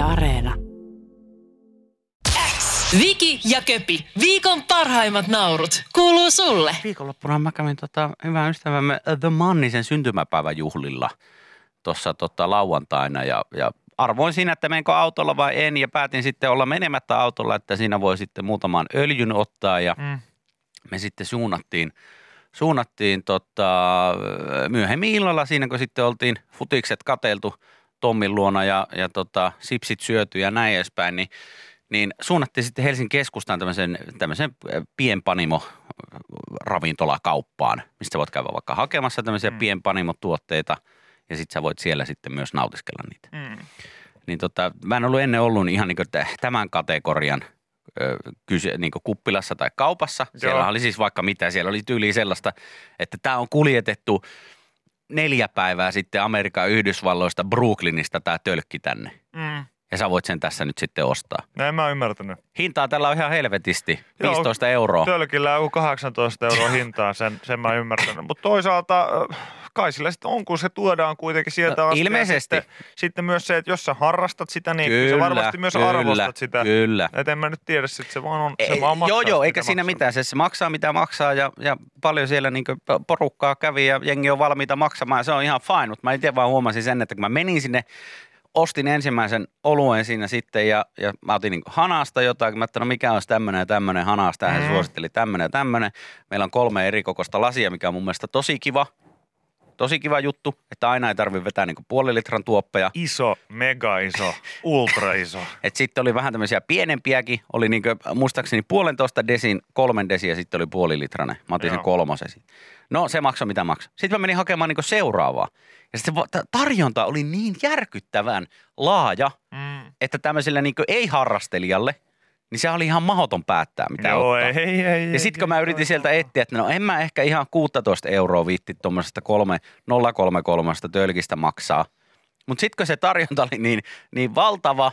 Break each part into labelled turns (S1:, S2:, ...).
S1: Yle Areena.
S2: Viki ja Köpi, viikon parhaimmat naurut, kuuluu sulle.
S3: Viikonloppuna mä kävin tota, hyvän ystävämme The Mannisen syntymäpäiväjuhlilla tuossa tota, lauantaina ja, ja arvoin siinä, että menkö autolla vai en ja päätin sitten olla menemättä autolla, että siinä voi sitten muutaman öljyn ottaa ja
S4: Mm.
S3: me sitten suunnattiin, suunnattiin tota, myöhemmin illalla siinä, kun sitten oltiin futikset kateltu Tommin luona ja, ja tota, sipsit syöty ja näin edespäin, niin, niin suunnattiin sitten Helsingin keskustaan tämmöisen, tämmöisen pienpanimo ravintolakauppaan, mistä voit käydä vaikka hakemassa tämmöisiä mm. pienpanimotuotteita ja sitten sä voit siellä sitten myös nautiskella niitä.
S4: Mm.
S3: Niin tota, mä en ollut ennen ollut ihan niin tämän kategorian kyse, niin kuppilassa tai kaupassa. Siellä
S4: Joo.
S3: oli siis vaikka mitä. Siellä oli tyyli sellaista, että tämä on kuljetettu neljä päivää sitten Amerikan Yhdysvalloista Brooklynista tämä tölkki tänne.
S4: Mm.
S3: Ja sä voit sen tässä nyt sitten ostaa.
S4: Näin mä oon ymmärtänyt.
S3: Hintaa tällä on ihan helvetisti,
S4: Joo,
S3: 15 euroa.
S4: Tölkillä on joku 18 euroa hintaa, sen, sen mä oon ymmärtänyt. Mutta toisaalta äh, kai sillä sitten on, kun se tuodaan kuitenkin sieltä
S3: No,
S4: asti.
S3: ilmeisesti.
S4: Sitten, sitten myös se, että jos sä harrastat sitä, niin
S3: Kyllä,
S4: sä varmasti myös
S3: kyllä,
S4: arvostat sitä.
S3: kyllä.
S4: Et en mä nyt tiedä, sit se vaan on, se
S3: Ei,
S4: vaan maksaa
S3: joo, joo, eikä siinä
S4: maksaa.
S3: mitään. Se, se maksaa mitä maksaa ja, ja paljon siellä niin porukkaa kävi ja jengi on valmiita maksamaan ja se on ihan fine. Mutta mä itse vaan huomasin sen, että kun mä menin sinne, ostin ensimmäisen oluen siinä sitten ja, ja mä otin niin hanasta jotain. Mä ajattelin, no mikä olisi tämmöinen ja tämmöinen hanasta. Hän
S4: Mm.
S3: suositteli tämmöinen ja tämmöinen. Meillä on kolme eri kokoista lasia, mikä on mun mielestä tosi kiva. Tosi kiva juttu, että aina ei tarvitse vetää niin puoli litran tuoppeja.
S4: Iso, mega iso, ultra iso.
S3: Et sitten oli vähän tämmöisiä pienempiäkin, oli niinku, muistaakseni puolentoista desin, kolmen desiä, sitten oli puolilitrainen. Mä otin sen
S4: Joo.
S3: kolmosen siitä. No se maksoi mitä maksoi. Sitten mä menin hakemaan niinku seuraavaa. Ja sitten tarjonta oli niin järkyttävän laaja,
S4: Mm.
S3: että tämmöiselle niinku ei-harrastelijalle, niin se oli ihan mahdoton päättää, mitä
S4: Joo,
S3: ottaa.
S4: ei, ei, ei.
S3: Ja sitten kun mä yritin sieltä etsiä, että no en mä ehkä ihan 16 euroa viitti tuommoisesta 033 tölkistä maksaa. Mutta sitten kun se tarjonta oli niin, niin valtava,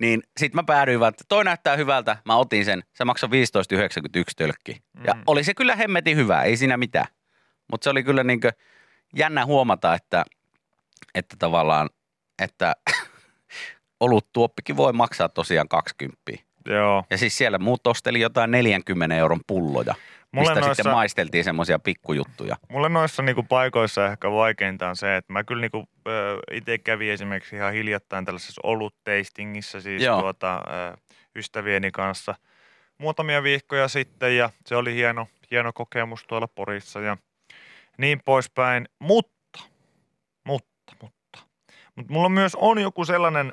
S3: niin sitten mä päädyin vaan, että toi näyttää hyvältä. Mä otin sen. Se maksoi 15,91 tölkki. Ja
S4: Mm.
S3: oli se kyllä hemmetin hyvä, ei siinä mitään. Mutta se oli kyllä niinkö jännä huomata, että, että tavallaan, että olut tuoppikin voi maksaa tosiaan 20.
S4: Joo.
S3: Ja siis siellä muut osteli jotain 40 euron pulloja,
S4: Mulle
S3: mistä
S4: noissa-
S3: sitten maisteltiin semmoisia pikkujuttuja.
S4: Mulle noissa niinku paikoissa ehkä vaikeinta on se, että mä kyllä niinku, itse kävin esimerkiksi ihan hiljattain tällaisessa olutteistingissä siis
S3: Joo.
S4: tuota, ö, ystävieni kanssa muutamia viikkoja sitten ja se oli hieno, hieno kokemus tuolla Porissa ja niin poispäin. Mutta, mutta, mutta, mutta mulla myös on joku sellainen,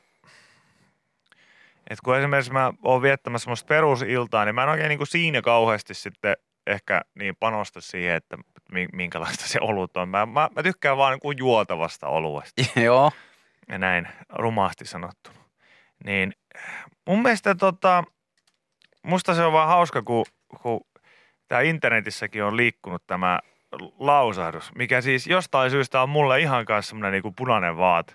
S4: että kun esimerkiksi mä oon viettämässä semmoista perusiltaa, niin mä en oikein niin kuin siinä kauheasti sitten ehkä niin panosta siihen, että mi- minkälaista se olut on. Mä, mä, mä tykkään vaan niin kuin juotavasta oluesta
S3: Joo,
S4: ja näin rumahti sanottuna. Niin mun mielestä tota, musta se on vaan hauska, kun, kun tämä internetissäkin on liikkunut tämä lausahdus, mikä siis jostain syystä on mulle ihan kanssa semmoinen niinku punainen vaate.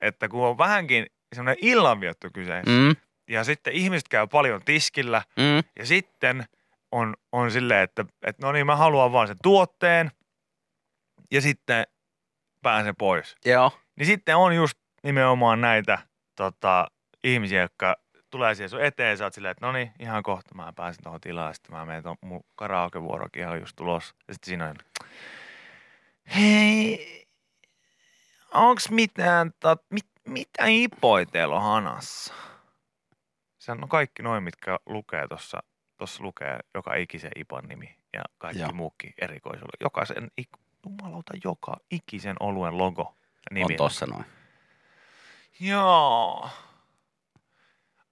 S4: Että kun on vähänkin semmoinen illanvietto kyseessä, mm. ja sitten ihmiset käy paljon tiskillä,
S3: mm,
S4: ja sitten on, on silleen, että, että no niin, mä haluan vaan sen tuotteen, ja sitten pääsen pois.
S3: Joo,
S4: niin sitten on just nimenomaan näitä tota, ihmisiä, jotka tulee siihen sun eteen, sä oot silleen, että no niin, ihan kohta mä pääsen tuohon tilaan, sitten mä menen tuon mun karaokevuorokin ihan just tulossa. Ja sitten siinä on, hei, onks mitään, tot, mit, mitä ipoja teillä on hanassa? Se on kaikki noin, mitkä lukee tuossa, tuossa lukee joka ikisen ipan nimi ja kaikki.
S3: Joo.
S4: muukin erikoisuudet. Jokaisen, jumalauta, joka ikisen oluen logo ja nimi.
S3: on tossa noin.
S4: Joo.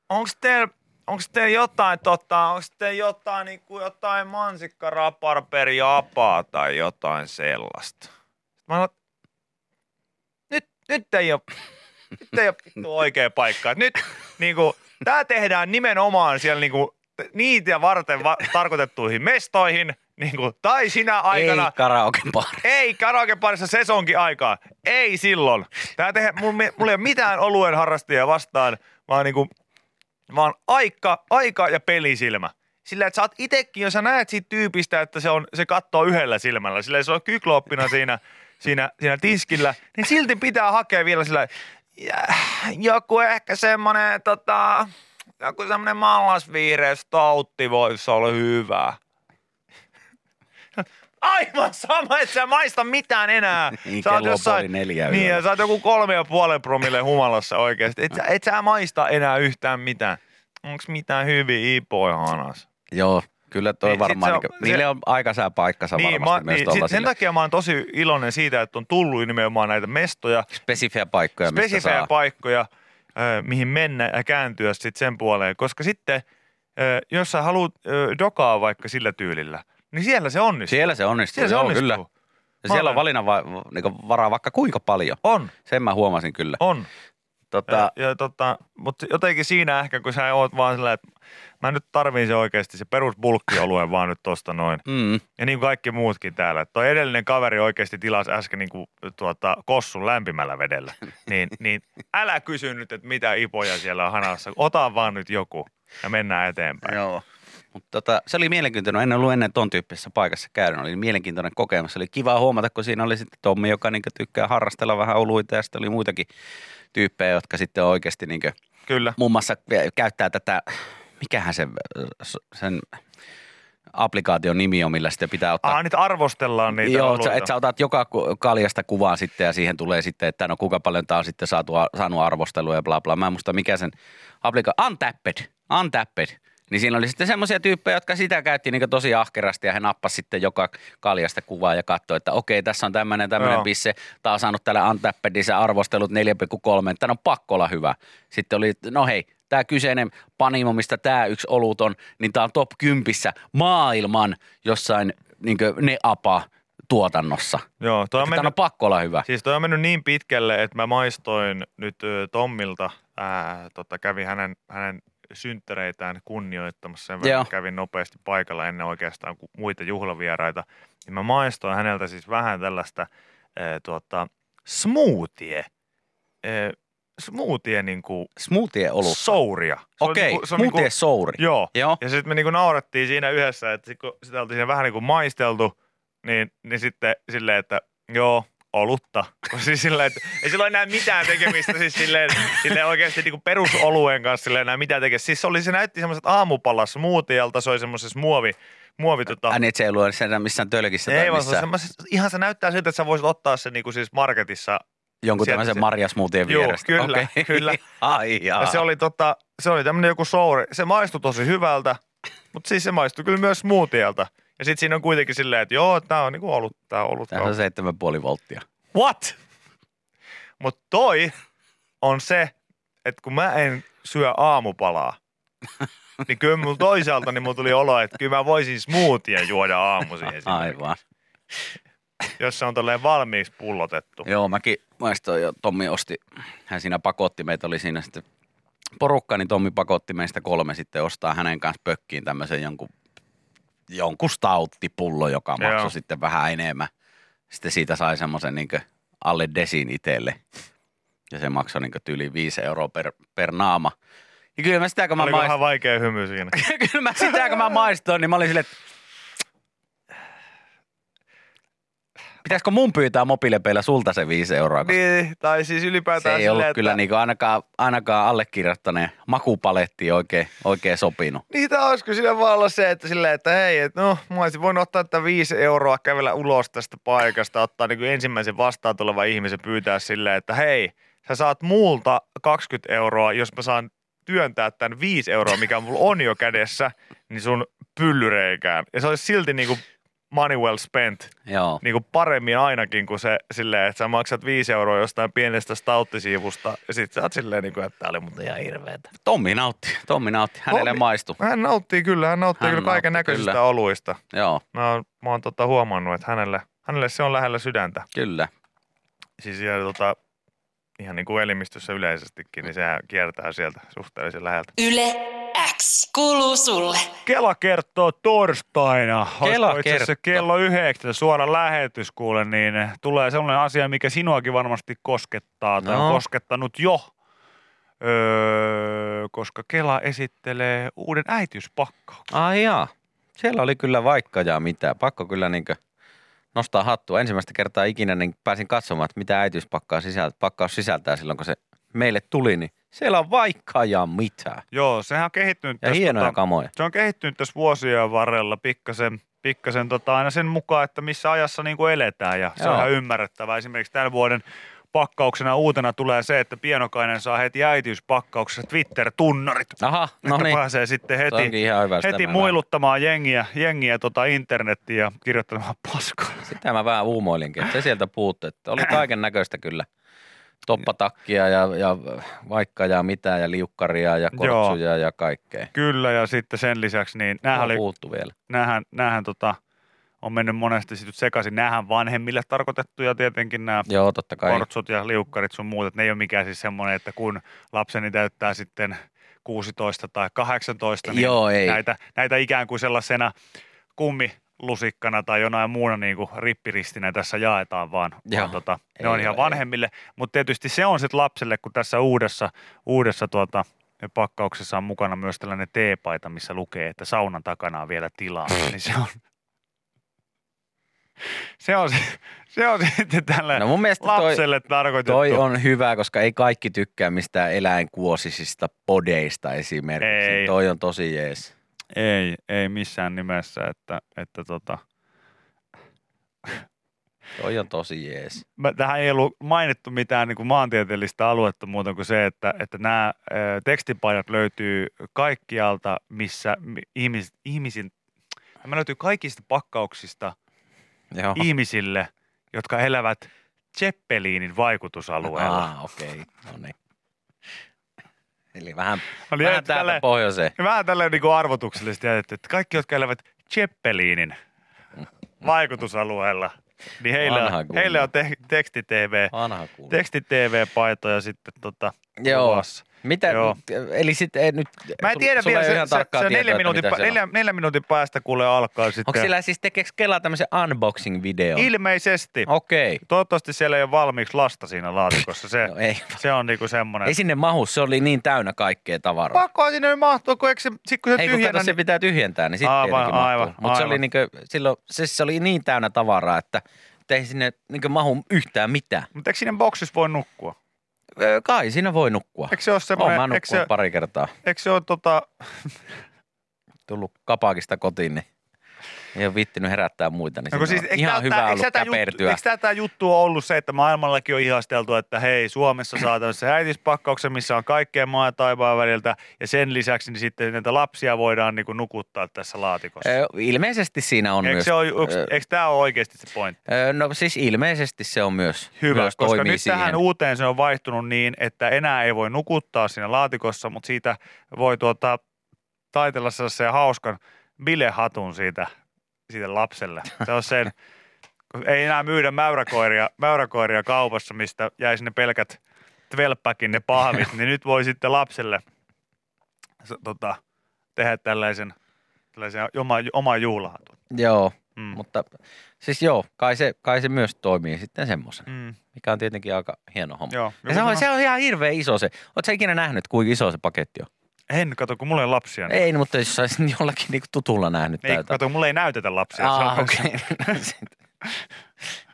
S4: Onks teillä onks teillä jotain, tota, onks teillä jotain, niinku jotain mansikka, raparperi, apaa tai jotain sellaista? Mä sanon, nyt, nyt ei oo, nyt ei vittu oikea paikka. Et nyt niinku, tää tehdään nimenomaan siellä niinku niitä varten va- tarkoitettuihin mestoihin, niinku, tai sinä aikana,
S3: Ei karaoke baari.
S4: ei karaokeparissa sesonkin aikaa. Ei silloin. Tää tehdä, mulla, mulla ei ole mitään oluen harrastajia vastaan, vaan niinku, vaan aika, aika ja pelisilmä. Sillä, että sä oot itekin, jos sä näet siitä tyypistä, että se, on, se katsoo yhdellä silmällä, sillä se on kyklooppina siinä, siinä, siinä tiskillä, niin silti pitää hakea vielä sillä, joku ehkä semmonen tota, joku semmonen mallasvihreä stoutti voisi olla hyvä. Aivan sama, et sä maista mitään enää.
S3: Niin,
S4: sä oot
S3: puoli neljä
S4: Niin,
S3: yöllä.
S4: ja sä oot joku kolme ja puolen promille humalassa oikeesti. Et sä, et sä maista enää yhtään mitään. Onks mitään hyviä ipoja hanas?
S3: Joo, kyllä toi
S4: Niin,
S3: varmaan, niin,
S4: se-
S3: niille on aikasää paikkansa
S4: Niin,
S3: varmasti
S4: mä,
S3: myös
S4: niin, sit, sen takia mä oon tosi iloinen siitä, että on tullut nimenomaan näitä mestoja,
S3: spesifejä paikkoja, mistä
S4: spesifejä
S3: saa.
S4: paikkoja, ö, mihin mennä ja kääntyä sit sen puoleen. Koska sitten, ö, jos sä haluat ö, dokaa vaikka sillä tyylillä, niin siellä se onnistuu.
S3: Siellä se onnistuu,
S4: Siellä se
S3: joo,
S4: onnistuu.
S3: kyllä. Ja siellä on valinnan va- niin varaa vaikka kuinka paljon.
S4: On,
S3: Sen mä huomasin kyllä.
S4: on.
S3: Tota,
S4: Ja, ja tota, mutta jotenkin siinä ehkä, kun sä oot vaan sillä, että mä nyt tarviin se oikeasti se perusbulkkioluen vaan nyt tosta noin.
S3: mm,
S4: Ja niin kuin kaikki muutkin täällä. Et Toi edellinen kaveri oikeasti tilasi äsken niin kuin, tuota, kossun lämpimällä vedellä. Niin, niin älä kysy nyt, että mitä ipoja siellä on hanassa. Ota vaan nyt joku ja mennään eteenpäin.
S3: joo. Mutta tota, se oli mielenkiintoinen. En ollut ennen ton tyyppisessä paikassa käynyt. Oli mielenkiintoinen kokemus. Oli kiva huomata, kun siinä oli sitten Tommi, joka niin tykkää harrastella vähän oluita. Ja sitten oli muitakin tyyppejä, jotka sitten oikeasti niin
S4: Kyllä.
S3: muun muassa käyttää tätä, mikähän se, sen applikaation nimi on, millä sitten pitää ottaa
S4: Ah, nyt arvostellaan niitä
S3: Joo, että sä otat joka kaljasta kuvaa sitten ja siihen tulee sitten, että no kuinka paljon tää on sitten saatu, saanut arvostelua ja bla bla. Mä en muista mikä sen applika... Untapped, Untapped. Niin siinä oli sitten semmoisia tyyppejä, jotka sitä käytti niin tosi ahkerasti ja he nappasi sitten joka kaljasta kuvaa ja katsoi, että okei, tässä on tämmöinen tämmöinen
S4: Joo.
S3: pisse. Tää on saanut tällä Untappedissä arvostelut 4,3, että on pakko olla hyvä. Sitten oli, no hei, tämä kyseinen panimo, mistä tämä yksi olut on, niin tämä on top 10 maailman jossain niin ne apa tuotannossa.
S4: Joo, toi on,
S3: Tämä on
S4: mennyt,
S3: pakko olla hyvä.
S4: siis toi on mennyt niin pitkälle, että mä maistoin nyt Tommilta, ää, tota, kävin hänen, hänen synttäreitään kunnioittamassa. Sen verran kävin nopeasti paikalla ennen oikeastaan ku- muita juhlavieraita. Niin mä maistoin häneltä siis vähän tällaista ää, tuota, smoothie. Ää, smoothie niinku
S3: Smoothie olut.
S4: souria.
S3: Okei,
S4: niinku- se on
S3: smoothie
S4: niinku-
S3: souri.
S4: Joo.
S3: Joo.
S4: Ja sitten me niinku naurattiin siinä yhdessä, että sit kun sitä oltiin siinä vähän niin kuin maisteltu, niin, niin sitten silleen, että joo, olutta. siis silleen, että ei sillä ole enää mitään tekemistä siis silleen, silleen oikeasti niin kuin perusoluen kanssa silleen enää mitään tekemistä. Siis se, oli, se näytti semmoiset aamupalla smoothielta, se oli semmoisessa muovi, muovi tota,
S3: Ää, niin, se ei ollut sen missään tölkissä
S4: ei
S3: tai
S4: vaan se on
S3: missään
S4: ihan se näyttää siltä, että sä voisit ottaa sen niin kuin siis marketissa.
S3: jonkun
S4: sieltä
S3: tämmöisen
S4: se-
S3: marjasmoothien
S4: Juu,
S3: vierestä.
S4: kyllä,
S3: Okei.
S4: kyllä.
S3: Ai jaa.
S4: Ja se oli, tota, se oli tämmöinen joku souri. Se maistui tosi hyvältä, mutta siis se maistui kyllä myös smoothielta. Ja sitten siinä on kuitenkin silleen, että joo, tää on niinku ollut, tää on ollut.
S3: Tämä on 7,5 volttia.
S4: What? Mutta toi on se, että kun mä en syö aamupalaa, niin kyllä mulla toisaalta niin mulla tuli olo, että kyllä mä voisin smoothia juoda aamuisin
S3: Aivan.
S4: jos se on tolleen valmiiksi pullotettu.
S3: Joo, mäkin maistoin jo. Tommi osti, hän siinä pakotti meitä, oli siinä sitten porukka, niin Tommi pakotti meistä kolme sitten ostaa hänen kanssa pökkiin tämmöisen jonkun, jonkun stauttipullo, joka
S4: Joo.
S3: maksoi sitten vähän enemmän. Sitten siitä sai semmoisen niin alle desin itselle. Ja se maksoi niin yli 5 euroa per, per naama. Ja kyllä mä sitä, kun mä
S4: Oliko vähän vaikea hymy siinä?
S3: kyllä mä sitä, kun mä maistoin, niin mä olin silleen, että pitäisikö mun pyytää mobiilepeillä sulta se 5 euroa,
S4: niin, tai siis
S3: se
S4: ylipäätään
S3: ei ollut
S4: silleen,
S3: kyllä
S4: että...
S3: niinku ainakaan, ainakaan allekirjoittaneen makupaletti oikein, oikein sopinut.
S4: Niitä olisiko siinä vaan olla se, että silleen, että hei, että no, mä olisin voinut ottaa tätä viisi euroa, kävellä ulos tästä paikasta, ottaa niin ensimmäisen vastaan tulevan ihmisen pyytää silleen, että hei, sä saat muulta 20 euroa, jos mä saan työntää tämän 5 euroa, mikä mulla on jo kädessä, niin sun pyllyreikään. Ja se olisi silti niin kuin money well spent,
S3: Joo.
S4: niin kuin paremmin ainakin kuin se silleen, että sä maksat 5 euroa jostain pienestä stauttisiivusta ja sit sä oot silleen, niin kuin, että tää oli muuten ihan hirveetä.
S3: Tommi nautti, Tommi nautti, hänelle
S4: Tommi-
S3: maistui.
S4: Hän nauttii kyllä, hän nauttii
S3: Hän
S4: kyllä kaiken näköisistä oluista.
S3: Joo,
S4: Mä oon, mä oon tota huomannut, että hänelle, hänelle se on lähellä sydäntä.
S3: kyllä.
S4: Siis ja, tota, ihan niin kuin elimistössä yleisestikin, niin sehän kiertää sieltä suhteellisen läheltä.
S2: Yle X kuuluu sulle.
S4: Kela kertoo torstaina.
S3: Kela kertoo.
S4: kello yhdeksän suora lähetys kuule, niin tulee sellainen asia, mikä sinuakin varmasti koskettaa tai
S3: No.
S4: on koskettanut jo. Öö, koska Kela esittelee uuden äitiyspakkauksen.
S3: Ai jaa. Siellä oli kyllä vaikka ja mitä. Pakko kyllä niinkö nostaa hattua. Ensimmäistä kertaa ikinä niin pääsin katsomaan, että mitä äitiyspakkaus sisältää, pakkaus sisältää silloin, kun se meille tuli, niin siellä on vaikka ja mitä.
S5: Joo, sehän on kehittynyt
S3: Ja
S5: tässä,
S3: hienoja
S5: tota,
S3: kamoja.
S5: se on kehittynyt tässä vuosien varrella pikkasen, pikkasen tota, aina sen mukaan, että missä ajassa niin kuin eletään ja se on
S3: Joo.
S5: ihan ymmärrettävää. Esimerkiksi tämän vuoden pakkauksena uutena tulee se, että pienokainen saa heti äitiyspakkauksessa Twitter-tunnarit.
S3: Aha, no
S5: että
S3: niin.
S5: pääsee sitten heti, heti muiluttamaan jengiä, jengiä tota internettiin ja kirjoittamaan paskaa.
S3: Vähän, sitä mä vähän uumoilinkin, että se sieltä puuttui. Että oli kaiken näköistä kyllä. Toppatakkia ja, ja vaikka ja mitä ja liukkaria ja kortsuja ja kaikkea.
S5: Kyllä ja sitten sen lisäksi niin näähän, oli,
S3: puuttu vielä.
S5: näähän, näähän tota, on mennyt monesti sitten sekaisin. Näähän vanhemmille tarkoitettuja tietenkin nämä
S3: Joo, totta kai.
S5: kortsut ja liukkarit sun muut, että ne ei ole mikään siis semmoinen, että kun lapseni täyttää sitten 16 tai 18, niin
S3: Joo, ei.
S5: näitä, näitä ikään kuin sellaisena kummilusikkana tai jonain muuna niin kuin rippiristinä tässä jaetaan vaan.
S3: Joo,
S5: vaan tota, ne on ihan
S3: ole,
S5: vanhemmille, mutta tietysti se on sitten lapselle, kun tässä uudessa, uudessa tuota, pakkauksessa on mukana myös tällainen teepaita, missä lukee, että saunan takana on vielä tilaa, niin se on se on, se, on sitten tällä
S3: No mun mielestä toi,
S5: lapselle tarkoitettu.
S3: toi on hyvä, koska ei kaikki tykkää mistään eläinkuosisista podeista esimerkiksi.
S5: Ei.
S3: Toi on tosi jees.
S5: Ei, ei missään nimessä, että, että tota,
S3: Toi on tosi jees.
S5: mä, tähän ei ollut mainittu mitään niin kuin maantieteellistä aluetta muuta kuin se, että, että nämä ö, löytyy kaikkialta, missä mi- ihmis, ihmisin, nämä löytyy kaikista pakkauksista
S3: Joo.
S5: ihmisille, jotka elävät Zeppelinin vaikutusalueella.
S3: Ah, okei. Okay. No niin. Eli vähän,
S5: Oli
S3: vähän täältä
S5: tälleen-
S3: pohjoiseen.
S5: Vähän tälleen niin kuin arvotuksellisesti jätetty, että kaikki, jotka elävät Zeppelinin vaikutusalueella, niin
S3: Vanha
S5: on, heille on te- teksti-TV, teksti-TV-paitoja sitten tota,
S3: Joo.
S5: luvassa.
S3: Mitä,
S5: Joo.
S3: eli sitten ei nyt,
S5: Mä en tiedä vielä,
S3: ei
S5: se, se, se neljä, minuutin,
S3: siellä on.
S5: neljä, neljä minuutin päästä kuule alkaa
S3: Onko
S5: sitten.
S3: sillä siis tekeekö Kela tämmöisen unboxing-videon?
S5: Ilmeisesti.
S3: Okei.
S5: Toivottavasti siellä ei ole valmiiksi lasta siinä laatikossa. Se,
S3: No ei.
S5: se on niinku semmoinen.
S3: Ei sinne mahu, se oli niin täynnä kaikkea tavaraa.
S5: Pakko sinne mahtua, kun, eikö se, sit kun se
S3: Ei kun
S5: tyhjennä,
S3: kato, se
S5: niin,
S3: pitää tyhjentää, niin sitten
S5: Aivan,
S3: tietenkin mahtuu.
S5: aivan,
S3: Mutta se oli
S5: aivan.
S3: niinkö, silloin, se, se oli niin täynnä tavaraa, että ei sinne niinkö mahu yhtään mitään.
S5: mutta eikö siinä boksissa voi nukkua?
S3: Kai siinä voi nukkua.
S5: Eikö se ole
S3: Oon
S5: semmoinen,
S3: mä
S5: eikö
S3: nukkunut
S5: se,
S3: pari kertaa.
S5: eikö se ole tota,
S3: Tullut kapakista kotiin, niin ei ole vittinyt herättää muita, niin
S5: No siis,
S3: on ihan hyvä
S5: tää-
S3: ollut
S5: eikö tää juttu,
S3: käpertyä.
S5: eikö tämä, tämä juttu ole ollut se, että maailmallakin on ihasteltu, että hei, Suomessa saa tämmöisen äitispakkauksen, missä on kaikkea maa ja taivaan väliltä, ja sen lisäksi niin sitten näitä lapsia voidaan niin kuin nukuttaa tässä laatikossa.
S3: Öö, Ilmeisesti siinä on
S5: eikö,
S3: myös...
S5: se ole, onks,
S3: öö,
S5: eikö tämä ole oikeasti se pointti?
S3: öö, No siis ilmeisesti se on myös,
S5: Hyvä,
S3: myös
S5: koska nyt
S3: siihen.
S5: tähän uuteen se on vaihtunut niin, että enää ei voi nukuttaa siinä laatikossa, mutta siitä voi tuota, taitella sellaisen hauskan bilehatun siitä, siitä lapselle. Se on sen, kun ei enää myydä mäyräkoiria, mäyräkoiria kaupassa, mistä jäi sinne pelkät tvelppäkin ne pahvit, niin nyt voi sitten lapselle tota, tehdä tällaisen, tällaisen oma, oma juhlahatun.
S3: Joo,
S5: Mm.
S3: mutta siis joo, kai se, kai se myös toimii sitten semmoisen,
S5: Mm,
S3: mikä on tietenkin aika hieno homma.
S5: joo.
S3: Ja se on, se on ihan hirveän iso se. Oletko ikinä nähnyt, kuinka iso se paketti on?
S5: En, kato, kun mulla ei ole lapsia. Niin.
S3: Ei, mutta jos saisit jollakin niinku tutulla nähnyt
S5: Ei,
S3: täytä.
S5: kato, mulla ei näytetä lapsia. se
S3: Aa,
S5: on-
S3: okei.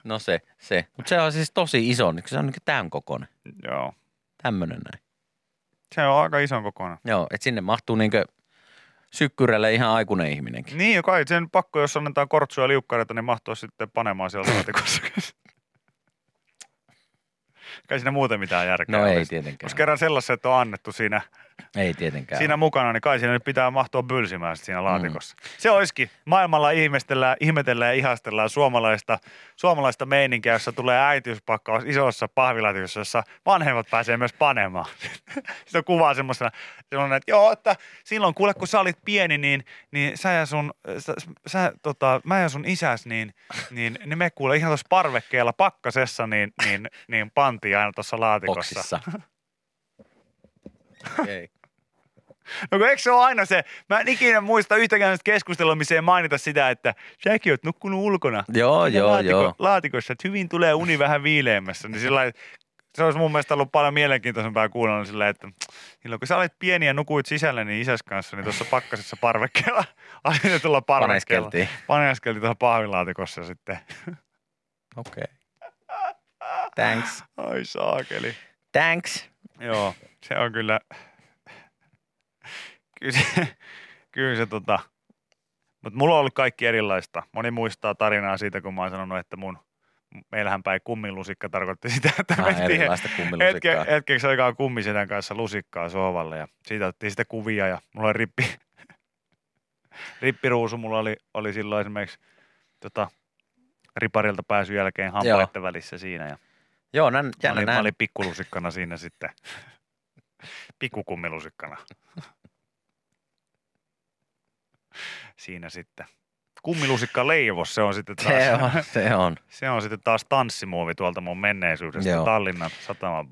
S3: no se, se. Mutta se on siis tosi iso, niin se on niinku tämän kokoinen.
S5: Joo.
S3: Tämmönen näin.
S5: Se on aika ison kokoinen.
S3: Joo, että sinne mahtuu niinku sykkyrälle ihan aikuinen ihminenkin.
S5: Niin, ja kai sen pakko, jos annetaan kortsuja ja liukkareita, niin mahtuu sitten panemaan sieltä laatikossa. kai siinä muuten mitään järkeä
S3: No ei
S5: olisi.
S3: tietenkään.
S5: Jos kerran sellaiset on annettu siinä,
S3: Ei tietenkään.
S5: siinä mukana, niin kai siinä nyt pitää mahtua bylsimään siinä laatikossa. Mm. Se olisikin. Maailmalla ihmestellään, ihmetellään ja ihastellaan suomalaista, suomalaista meininkiä, jossa tulee äitiyspakkaus isossa pahvilaatikossa, jossa vanhemmat pääsee myös panemaan. On kuvaa semmoisena, semmoinen, että joo, että silloin kuule, kun sä olit pieni, niin, niin sä ja sun, sä, sä, tota, mä ja sun isäs, niin, niin, niin me kuule ihan tuossa parvekkeella pakkasessa, niin, niin, niin pantiin aina tuossa laatikossa.
S3: boksissa. Ei.
S5: No kun eikö se ole aina se, mä en ikinä muista yhtäkään keskustelua, missä ei mainita sitä, että säkin oot nukkunut ulkona.
S3: Joo,
S5: Siinä
S3: joo,
S5: laatiko,
S3: joo.
S5: Laatikossa, että hyvin tulee uni vähän viileämmässä. Niin sillä se olisi mun mielestä ollut paljon mielenkiintoisempaa kuulla sillä, että silloin kun sä olit pieni ja nukuit sisällä, niin isäs kanssa, niin tuossa pakkasessa parvekkeella, asetetulla parvekkeella,
S3: Paneskeltiin.
S5: paneskeltiin tuossa pahvilaatikossa sitten.
S3: Okei. Okay. Thanks.
S5: Ai saakeli.
S3: Thanks.
S5: Joo, se on kyllä, kyllä se, kyllä se tota, mutta mulla on ollut kaikki erilaista. Moni muistaa tarinaa siitä, kun mä oon sanonut, että mun, meillähän päin kummilusikka tarkoitti sitä, että
S3: Vähän
S5: mentiin hetke, hetkeksi aikaa kummisedän kanssa lusikkaa sohvalle ja siitä otettiin sitten kuvia ja mulla oli rippi, rippiruusu, mulla oli, oli silloin esimerkiksi tota, riparilta pääsyn jälkeen hampaiden välissä siinä ja
S3: Joo, nän,
S5: mä
S3: jännä
S5: olin, mä
S3: näin.
S5: olin pikkulusikkana siinä sitten. Pikkukummilusikkana. Siinä sitten. Kummilusikka leivos, se on sitten taas,
S3: Se on, se on.
S5: se on sitten taas tanssimuovi tuolta mun menneisyydestä.
S3: Joo.
S5: Tallinnan sataman.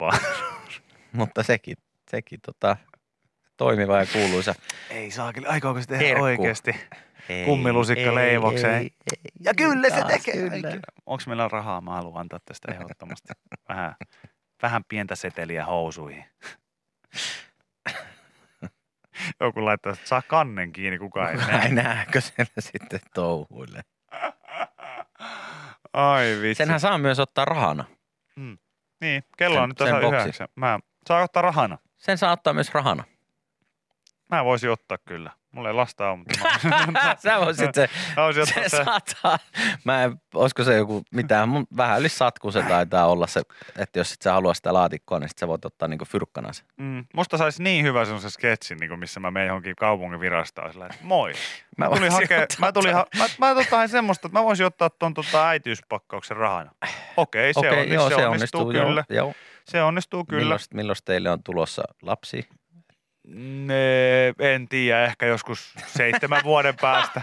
S3: Mutta sekin, sekin tota, toimiva ja kuuluisa.
S5: Ei saa kyllä, aikooko se
S3: Herkku.
S5: oikeasti?
S3: Ei,
S5: Kummilusikka leivokseen.
S3: ei, ei,
S5: Ja kyllä se tekee.
S3: Kyllä.
S5: Onko meillä rahaa? Mä haluan antaa tästä ehdottomasti. Vähän, vähän pientä seteliä housuihin. Joku laittaa, että saa kannen kiinni, kukaan ei näe.
S3: Näkö sen sitten touhuille.
S5: Ai vitsi.
S3: Senhän saa myös ottaa rahana.
S5: Niin, kello on nyt
S3: sen
S5: tasa yhdeksän. Mä, saa ottaa rahana.
S3: Sen saa ottaa myös rahana.
S5: Mä voisin ottaa kyllä. Mulla ei lasta ole, mutta mä,
S3: Sä voisit se, se
S5: se.
S3: saattaa. Mä en, olisiko se joku mitään, mun vähän yli satku se taitaa olla se, että jos sit sä haluaa sitä laatikkoa, niin sit sä voit ottaa niinku fyrkkana sen.
S5: Mm, musta saisi niin hyvä semmoisen sketsin, niin missä mä menen johonkin kaupungin virastoon. Sillä, että moi.
S3: Mä
S5: Mä tulin, hakea, mä, tulin ha, mä, mä hain semmoista, että mä voisin ottaa ton tota äitiyspakkauksen rahana. Okei, se,
S3: Okei,
S5: onnistuu,
S3: joo,
S5: se, onnistuu, kyllä.
S3: Joo, joo.
S5: Se onnistuu kyllä.
S3: Milloin, milloin teille on tulossa lapsi?
S5: Ne, en tiedä, ehkä joskus seitsemän vuoden päästä.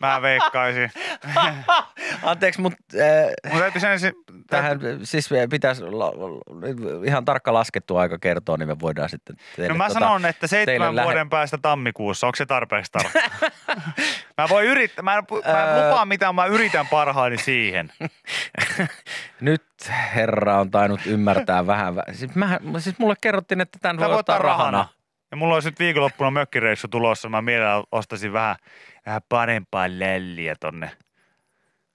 S5: Mä veikkaisin.
S3: Anteeksi, mutta äh,
S5: Mun täytyy sen ensin,
S3: tähän siis pitäisi la, ihan tarkka laskettu aika kertoa, niin me voidaan sitten teille,
S5: No mä
S3: tota,
S5: sanon, että seitsemän
S3: teille lähe-
S5: vuoden päästä tammikuussa, onko se tarpeeksi tarkka? mä voin yrittää, mä, en, mä en
S3: Öö.
S5: lupaa mitä mä yritän parhaani siihen.
S3: Nyt herra on tainnut ymmärtää vähän. vä- Siis, mä, siis mulle kerrottiin, että tämän
S5: Tämä
S3: voi ottaa rahana.
S5: Ja mulla olisi nyt viikonloppuna mökkireissu tulossa, mä mielellään ostaisin vähän, vähän parempaa lälliä tonne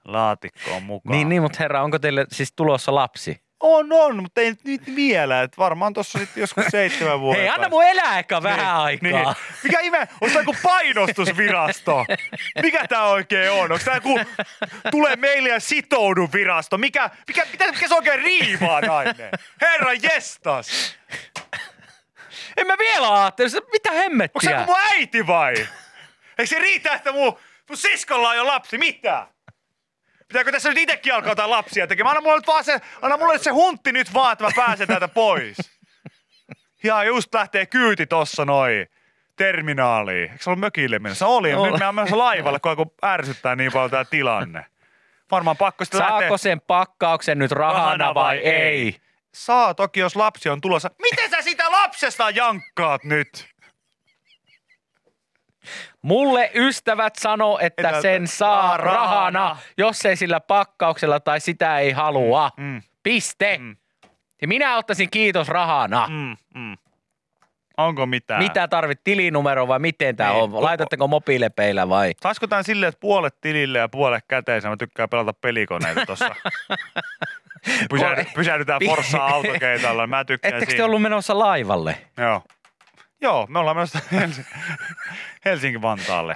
S5: laatikkoon mukaan.
S3: Niin, niin, mutta herra, onko teille siis tulossa lapsi?
S5: On, on, mutta ei nyt, vielä. Et varmaan tuossa sitten joskus seitsemän vuoden
S3: Hei, anna mun elää ehkä vähän aikaa.
S5: Niin. Mikä ihme? Onko tämä painostusvirasto? Mikä tämä oikein on? Onko tämä joku tule meille ja sitoudu virasto? Mikä, mikä, mikä, mikä se oikein riivaa nainen? Herra jestas!
S3: En mä vielä ajattele, se- mitä
S5: Onko
S3: hemmettiä?
S5: se mun äiti vai? Eikö se riitä, että mun, mun siskolla on jo lapsi? Mitä? Pitääkö tässä nyt itsekin alkaa jotain lapsia tekemään? Anna mulle nyt vaan se, anna mulle se huntti nyt vaan, että mä pääsen täältä pois. Ja just lähtee kyyti tossa noin terminaaliin. Eikö se ollut mökille mennessä? Oli.
S3: Oli.
S5: nyt mä oon menossa laivalle, kun ärsyttää niin paljon tää tilanne. Varmaan pakko sitten.
S3: Saako sen pakkauksen nyt rahana,
S5: Rahana
S3: vai
S5: vai
S3: ei?
S5: ei? Saa toki, jos lapsi on tulossa. Miten sä sitä lapsesta jankkaat nyt?
S3: Mulle ystävät sano, että
S5: Että-
S3: sen saa rahana,
S5: rahana.
S3: jos ei sillä pakkauksella tai sitä ei halua.
S5: Mm,
S3: Piste.
S5: Mm.
S3: Ja minä ottaisin kiitos rahana.
S5: mm, mm. Onko mitään?
S3: Mitä tarvit, tilinumero vai miten tämä
S5: Niin,
S3: on? Laitatteko mobiilepeillä vai?
S5: Saisiko tämän silleen, että puolet tilille ja puolet käteensä? Mä tykkään pelata pelikoneita tossa. Pysähdy, pysähdytään Forssaa autokeitalla. Mä tykkään
S3: Ettekö te
S5: siinä.
S3: ollut menossa laivalle?
S5: Joo. Joo, me ollaan menossa Helsi- Helsinki-Vantaalle.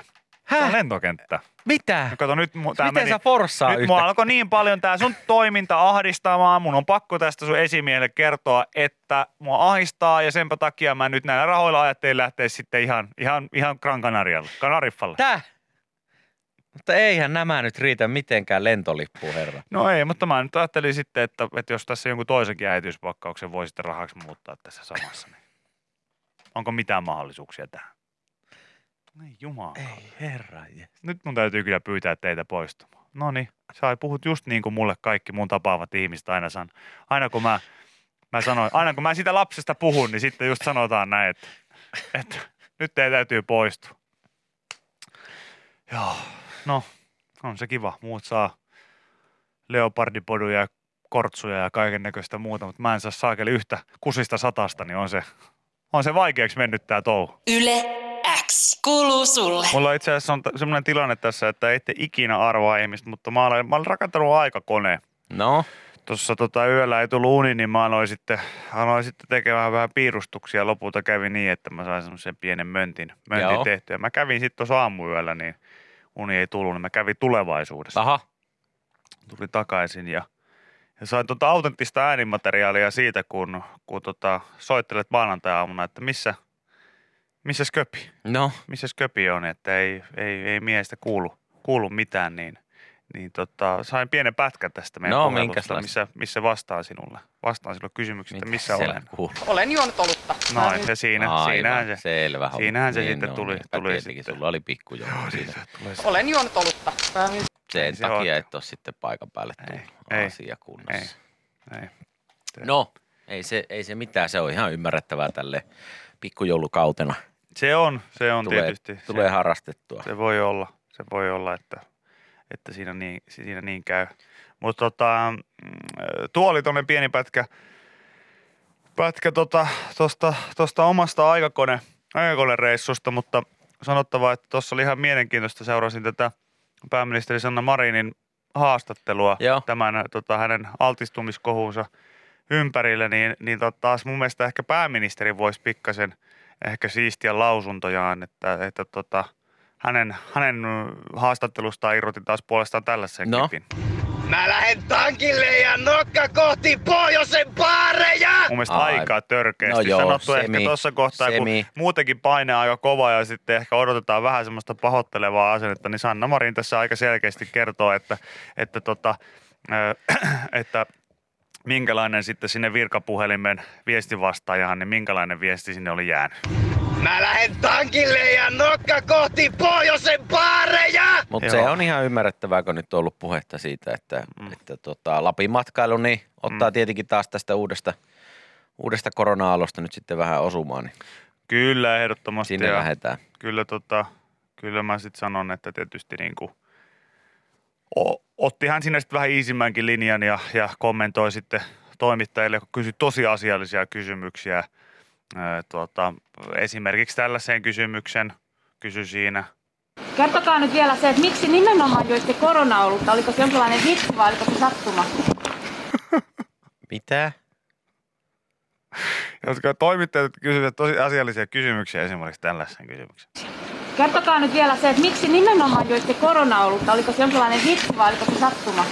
S5: Se on
S3: Häh?
S5: lentokenttä.
S3: Mitä?
S5: No kato, nyt mu- tää
S3: Miten
S5: meni,
S3: sä forssaa
S5: nyt mua alkoi niin paljon tää sun toiminta ahdistamaan. Mun on pakko tästä sun esimiehelle kertoa, että mua ahdistaa ja senpä takia mä nyt näillä rahoilla ajattelin lähteä sitten ihan, ihan, ihan Gran Canarialle, Kanariffalle.
S3: Tää? Mutta eihän nämä nyt riitä mitenkään lentolippuun, herra.
S5: No ei, mutta mä nyt ajattelin sitten, että, että jos tässä jonkun toisenkin äitiyspakkauksen voi sitten rahaksi muuttaa tässä samassa, niin onko mitään mahdollisuuksia tähän? Ei jumala.
S3: Ei herra.
S5: Nyt mun täytyy kyllä pyytää teitä poistumaan. No niin, sä puhut just niin kuin mulle kaikki mun tapaavat ihmiset aina san. Aina kun mä, mä sanoin, aina kun mä siitä lapsesta puhun, niin sitten just sanotaan näin, että, että nyt teidän täytyy poistua. Joo, no on se kiva. Muut saa leopardipoduja ja kortsuja ja kaiken näköistä muuta, mutta mä en saa saakeli yhtä kusista satasta, niin on se, on se vaikeaksi mennyt tää touhu.
S2: Yle X kuuluu sulle.
S5: Mulla itse asiassa on t- semmoinen tilanne tässä, että ette ikinä arvaa ihmistä, mutta mä olen, mä olen rakentanut aikakoneen.
S3: No,
S5: tuossa tota yöllä ei tullut uni, niin mä aloin sitten, aloin sitten tekemään vähän piirustuksia. Lopulta kävi niin, että mä sain semmoisen pienen möntin, möntin
S3: Joo.
S5: tehtyä. Mä kävin sitten tuossa aamuyöllä, niin uni ei tullut, niin mä kävin tulevaisuudessa.
S3: Aha,
S5: Tuli takaisin ja, ja sain tota autenttista äänimateriaalia siitä, kun, kun tota, soittelet maanantai-aamuna, että missä, missä Sköpi,
S3: no.
S5: Missä Sköpi on, että ei, ei, ei miestä kuulu, kuulu mitään, niin, niin tota, sain pienen pätkän tästä meidän
S3: No,
S5: missä, missä vastaan sinulle, vastaan sinulle kysymykseen, että missä olen.
S3: kuuluu?
S1: Olen juonut olutta.
S5: Noin, ja siinä,
S3: Aivan,
S5: siinähän se,
S3: Selvä
S5: siinähän se
S3: Niin
S5: sitten
S3: on,
S5: tuli-
S3: niinpä
S5: tuli
S3: tietenkin,
S5: sitten.
S3: Sulla oli pikkujoulu siinä.
S5: tulee se.
S1: Olen juonut olutta.
S3: Sen
S5: se
S3: takia
S5: ole.
S3: et ole sitten paikan päälle tullut
S5: Ei, ei,
S3: asia kunnossa.
S5: ei.
S3: No, ei se, ei se mitään, se on ihan ymmärrettävää tälle pikkujoulukautena.
S5: Se on, se on
S3: Tulee,
S5: tietysti.
S3: tulee
S5: se,
S3: harrastettua.
S5: se voi olla, se voi olla, että, että siinä, niin, siinä niin käy. Mutta tota, mm, tuo oli tuonne pieni pätkä, pätkä tota, tosta, tosta omasta aikakone, aikakonereissusta, mutta sanottava, että tuossa oli ihan mielenkiintoista. Seurasin tätä pääministeri Sanna Marinin haastattelua
S3: Joo.
S5: tämän tota, hänen altistumiskohuunsa ympärille, niin, niin tota, taas mun mielestä ehkä pääministeri voisi pikkasen ehkä siistiä lausuntojaan, että, että tota, hänen, hänen haastattelustaan irrotin taas puolestaan tällaisen
S3: No.
S5: klipin.
S6: Mä lähden tankille ja nokka kohti pohjoisen baareja!
S5: Mun mielestä
S3: Ai.
S5: aika törkeästi
S3: No joo,
S5: sanottu
S3: semi,
S5: ehkä tuossa kohtaa,
S3: semi.
S5: kun muutenkin paine on aika kova ja sitten ehkä odotetaan vähän semmoista pahoittelevaa asennetta, niin Sanna Marin tässä aika selkeästi kertoo, että, että, tota, ö, että minkälainen sitten sinne virkapuhelimen viestivastaajahan, niin minkälainen viesti sinne oli jäänyt.
S6: Mä lähden tankille ja nokka kohti pohjoisen baareja!
S3: Mutta se on ihan ymmärrettävää, kun nyt on ollut puhetta siitä, että, mm. että tota, Lapin matkailu niin ottaa mm. tietenkin taas tästä uudesta, uudesta korona-alosta nyt sitten vähän osumaan, niin
S5: Kyllä, ehdottomasti.
S3: sinne
S5: ja
S3: lähdetään.
S5: kyllä, tota, kyllä mä sitten sanon, että tietysti niin kuin, o, otti hän sinne sitten vähän iisimmänkin linjan ja, ja kommentoi sitten toimittajille, kun kysyi tosi asiallisia kysymyksiä. Tuota, esimerkiksi tällaiseen kysymyksen kysy siinä.
S7: Kertokaa nyt vielä se, että miksi nimenomaan joitte korona-olutta? Oliko se jonkinlainen vitsi vai oliko se sattuma?
S3: Mitä?
S5: Jotka toimittajat kysyvät tosi asiallisia kysymyksiä esimerkiksi tällaisen kysymyksen.
S7: Kertokaa nyt vielä se, että miksi nimenomaan joitte korona-olutta? Oliko se jonkinlainen vitsi vai oliko se sattuma?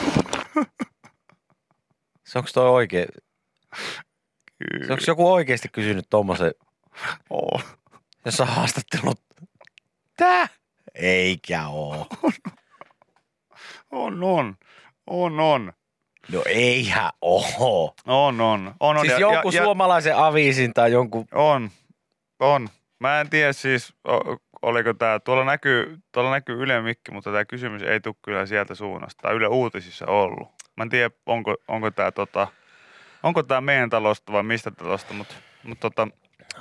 S3: Se onko toi oikein? Se onko joku oikeasti kysynyt tuommoisen,
S5: Oo.
S3: jos on haastattelut? Tää? Eikä oo.
S5: On, on. On, on.
S3: No eihän oo.
S5: On, on. on, on.
S3: Siis
S5: ja,
S3: jonkun
S5: ja, ja,
S3: suomalaisen aviisin tai jonkun...
S5: On, on. Mä en tiedä siis, oliko tämä, tuolla näkyy, tuolla näkyy Yle Mikki, mutta tämä kysymys ei tule kyllä sieltä suunnasta. Tai Yle Uutisissa ollut. Mä en tiedä, onko, onko tämä tota, onko tää meidän talosta vai mistä talosta, mutta, mutta tota,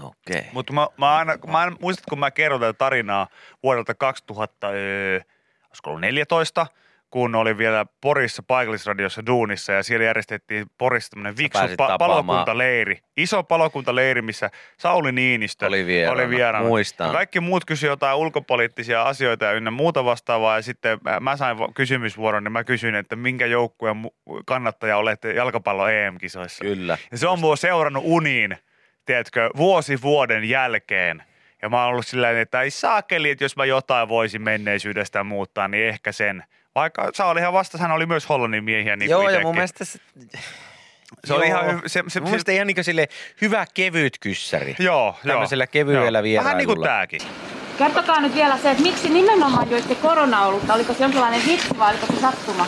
S3: Okei. Okay.
S5: mutta mä, mä aina, mä aina, muistat, kun mä kerron tätä tarinaa vuodelta 2014, kun oli vielä Porissa paikallisradiossa duunissa ja siellä järjestettiin Porissa tämmöinen viksu pa- palokuntaleiri. Iso palokuntaleiri, missä Sauli Niinistö
S3: Oli vieraana.
S5: Oli vieraana.
S3: Muistan.
S5: Ja kaikki muut kysyivät jotain ulkopoliittisia asioita ja ynnä muuta vastaavaa. Ja sitten mä- mä sain kysymysvuoron, niin mä kysyin, että minkä joukkueen kannattaja olette jalkapallo EM-kisoissa.
S3: Kyllä.
S5: Ja se on mua seurannut uniin, tiedätkö, vuosi vuoden jälkeen. Ja mä oon ollut sillä tavalla, että ei saakeli, että jos mä jotain voisin menneisyydestä muuttaa, niin ehkä sen. Vaikka Sauli ihan vasta, hän oli myös Hollannin miehiä. Niin
S3: Joo, ja mun mielestä se,
S5: se oli
S3: joo.
S5: ihan, hy- se, se,
S3: mun
S5: se,
S3: mielestä ihan niin sille hyvä kevyt kyssäri.
S5: joo, joo.
S3: Tämmöisellä kevyellä
S5: joo. Vähän niin kuin
S3: vierailulla.
S5: tääkin.
S7: Kertokaa nyt vielä se, että miksi nimenomaan joitte korona-olutta? Oliko se jonkinlainen vitsi vai oliko se sattuma?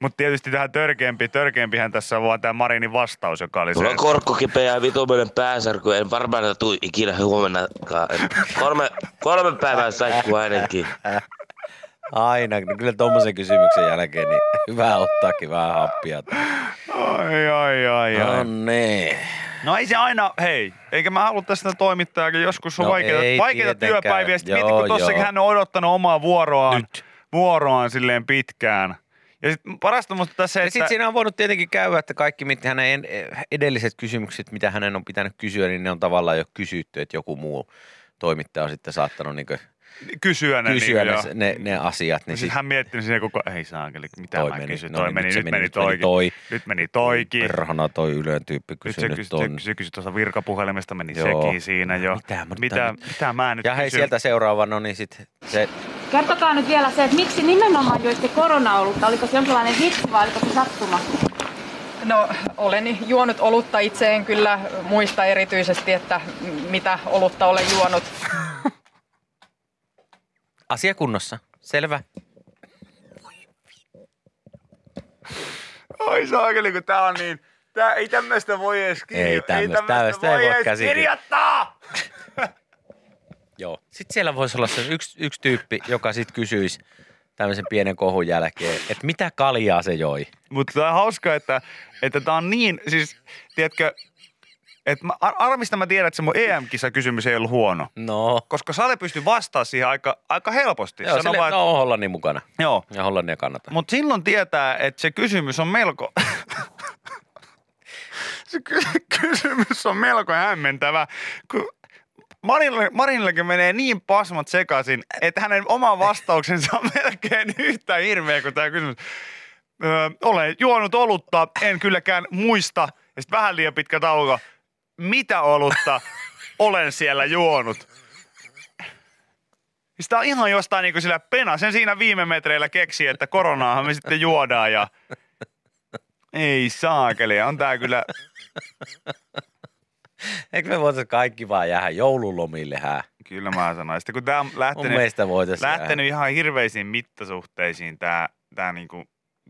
S5: Mutta tietysti tähän törkeämpi, törkeämpihän tässä on vaan tämä Marinin vastaus, joka oli
S8: Mulla
S5: se.
S8: on korkko kipeä ja vitumainen pääsärky. En varmaan tuu ikinä huomennakaan. Kolme, kolme päivää saikkuu ainakin.
S3: Aina, niin kyllä tuommoisen kysymyksen jälkeen niin hyvä ottaakin vähän happia.
S5: Ai, ai, ai, ai.
S3: No niin.
S5: No ei se aina, hei, eikä mä halua tästä toimittajakin, joskus on
S3: No
S5: vaikeita,
S3: ei
S5: vaikeita työpäiviä. Sitten
S3: Joo,
S5: mieti, kun tossakin hän on odottanut omaa vuoroaan,
S3: Nyt.
S5: vuoroaan silleen pitkään. Ja sitten parasta musta tässä, että...
S3: sitten siinä on voinut tietenkin käydä, että kaikki mitä hänen en- edelliset kysymykset, mitä hänen on pitänyt kysyä, niin ne on tavallaan jo kysytty, että joku muu toimittaja on sitten saattanut niin
S5: kysyä ne.
S3: kysyä
S5: niin,
S3: ne, ne, ne asiat. Niin
S5: Siis hän mietti siinä koko, ei saakeli, mitä
S3: Toi
S5: mä
S3: meni.
S5: kysyn.
S3: No
S5: Toi
S3: niin,
S5: meni,
S3: nyt se
S5: nyt
S3: meni,
S5: meni
S3: nyt meni
S5: toikin.
S3: toi.
S5: Nyt meni toikin.
S3: perhana toi Ylen tyyppi
S5: Nyt se kysyi,
S3: ton.
S5: se kysyi tuosta virkapuhelimesta, meni
S3: Joo.
S5: sekin siinä jo.
S3: Mitä mä-
S5: mitä, mitä mä nyt
S3: Ja hei,
S5: kysyn?
S3: sieltä seuraava, no niin sit se,
S7: Kertokaa nyt vielä se, että miksi nimenomaan joitte korona-olutta? Oliko se jonkinlainen vitsi vai oliko se sattuma?
S1: No, olen juonut olutta itse, en kyllä muista erityisesti, että mitä olutta olen juonut.
S3: asia kunnossa. Selvä.
S5: Oi saakeli, kun tää on niin... Tää ei tämmöistä voi edes
S3: Ei tämmöstä- tämmöstä ei voi
S5: edes kirjoittaa!
S3: Joo. Sitten siellä voisi olla se yksi, yksi tyyppi, joka sitten kysyisi tämmöisen pienen kohun jälkeen, että mitä kaljaa se joi.
S5: Mutta tää on hauska, että, että tää on niin, siis, tiedätkö, että mä, ar- arvista mä tiedän, että se mun EM-kisakysymys ei ollut huono.
S3: No.
S5: Koska Sale pystyi vastaamaan siihen aika, aika helposti.
S3: Joo,
S5: Sano
S3: sille,
S5: vaan, että-
S3: no, on Hollannin mukana.
S5: joo.
S3: Ja Hollannia kannattaa.
S5: Mutta silloin tietää, että se kysymys on melko... se ky- kysymys on melko hämmentävä, kun Marinille, Marinillekin menee niin pasmat sekaisin, että hänen oma vastauksensa on melkein yhtä hirveä kuin tämä kysymys. Öö, olen juonut olutta, en kylläkään muista. Ja sitten vähän liian pitkä tauko. Mitä olutta olen siellä juonut? Sitä on ihan jostain niin kuin sillä pena. Sen siinä viime metreillä keksi, että koronaahan me sitten juodaan ja... Ei saakeli, on tää kyllä...
S3: Eikö me voitaisiin kaikki vaan jäädä joululomille hää?
S5: Kyllä mä sanoin. Sitten kun tää on lähtenyt, lähtenyt ihan hirveisiin mittasuhteisiin tää, tää, niinku,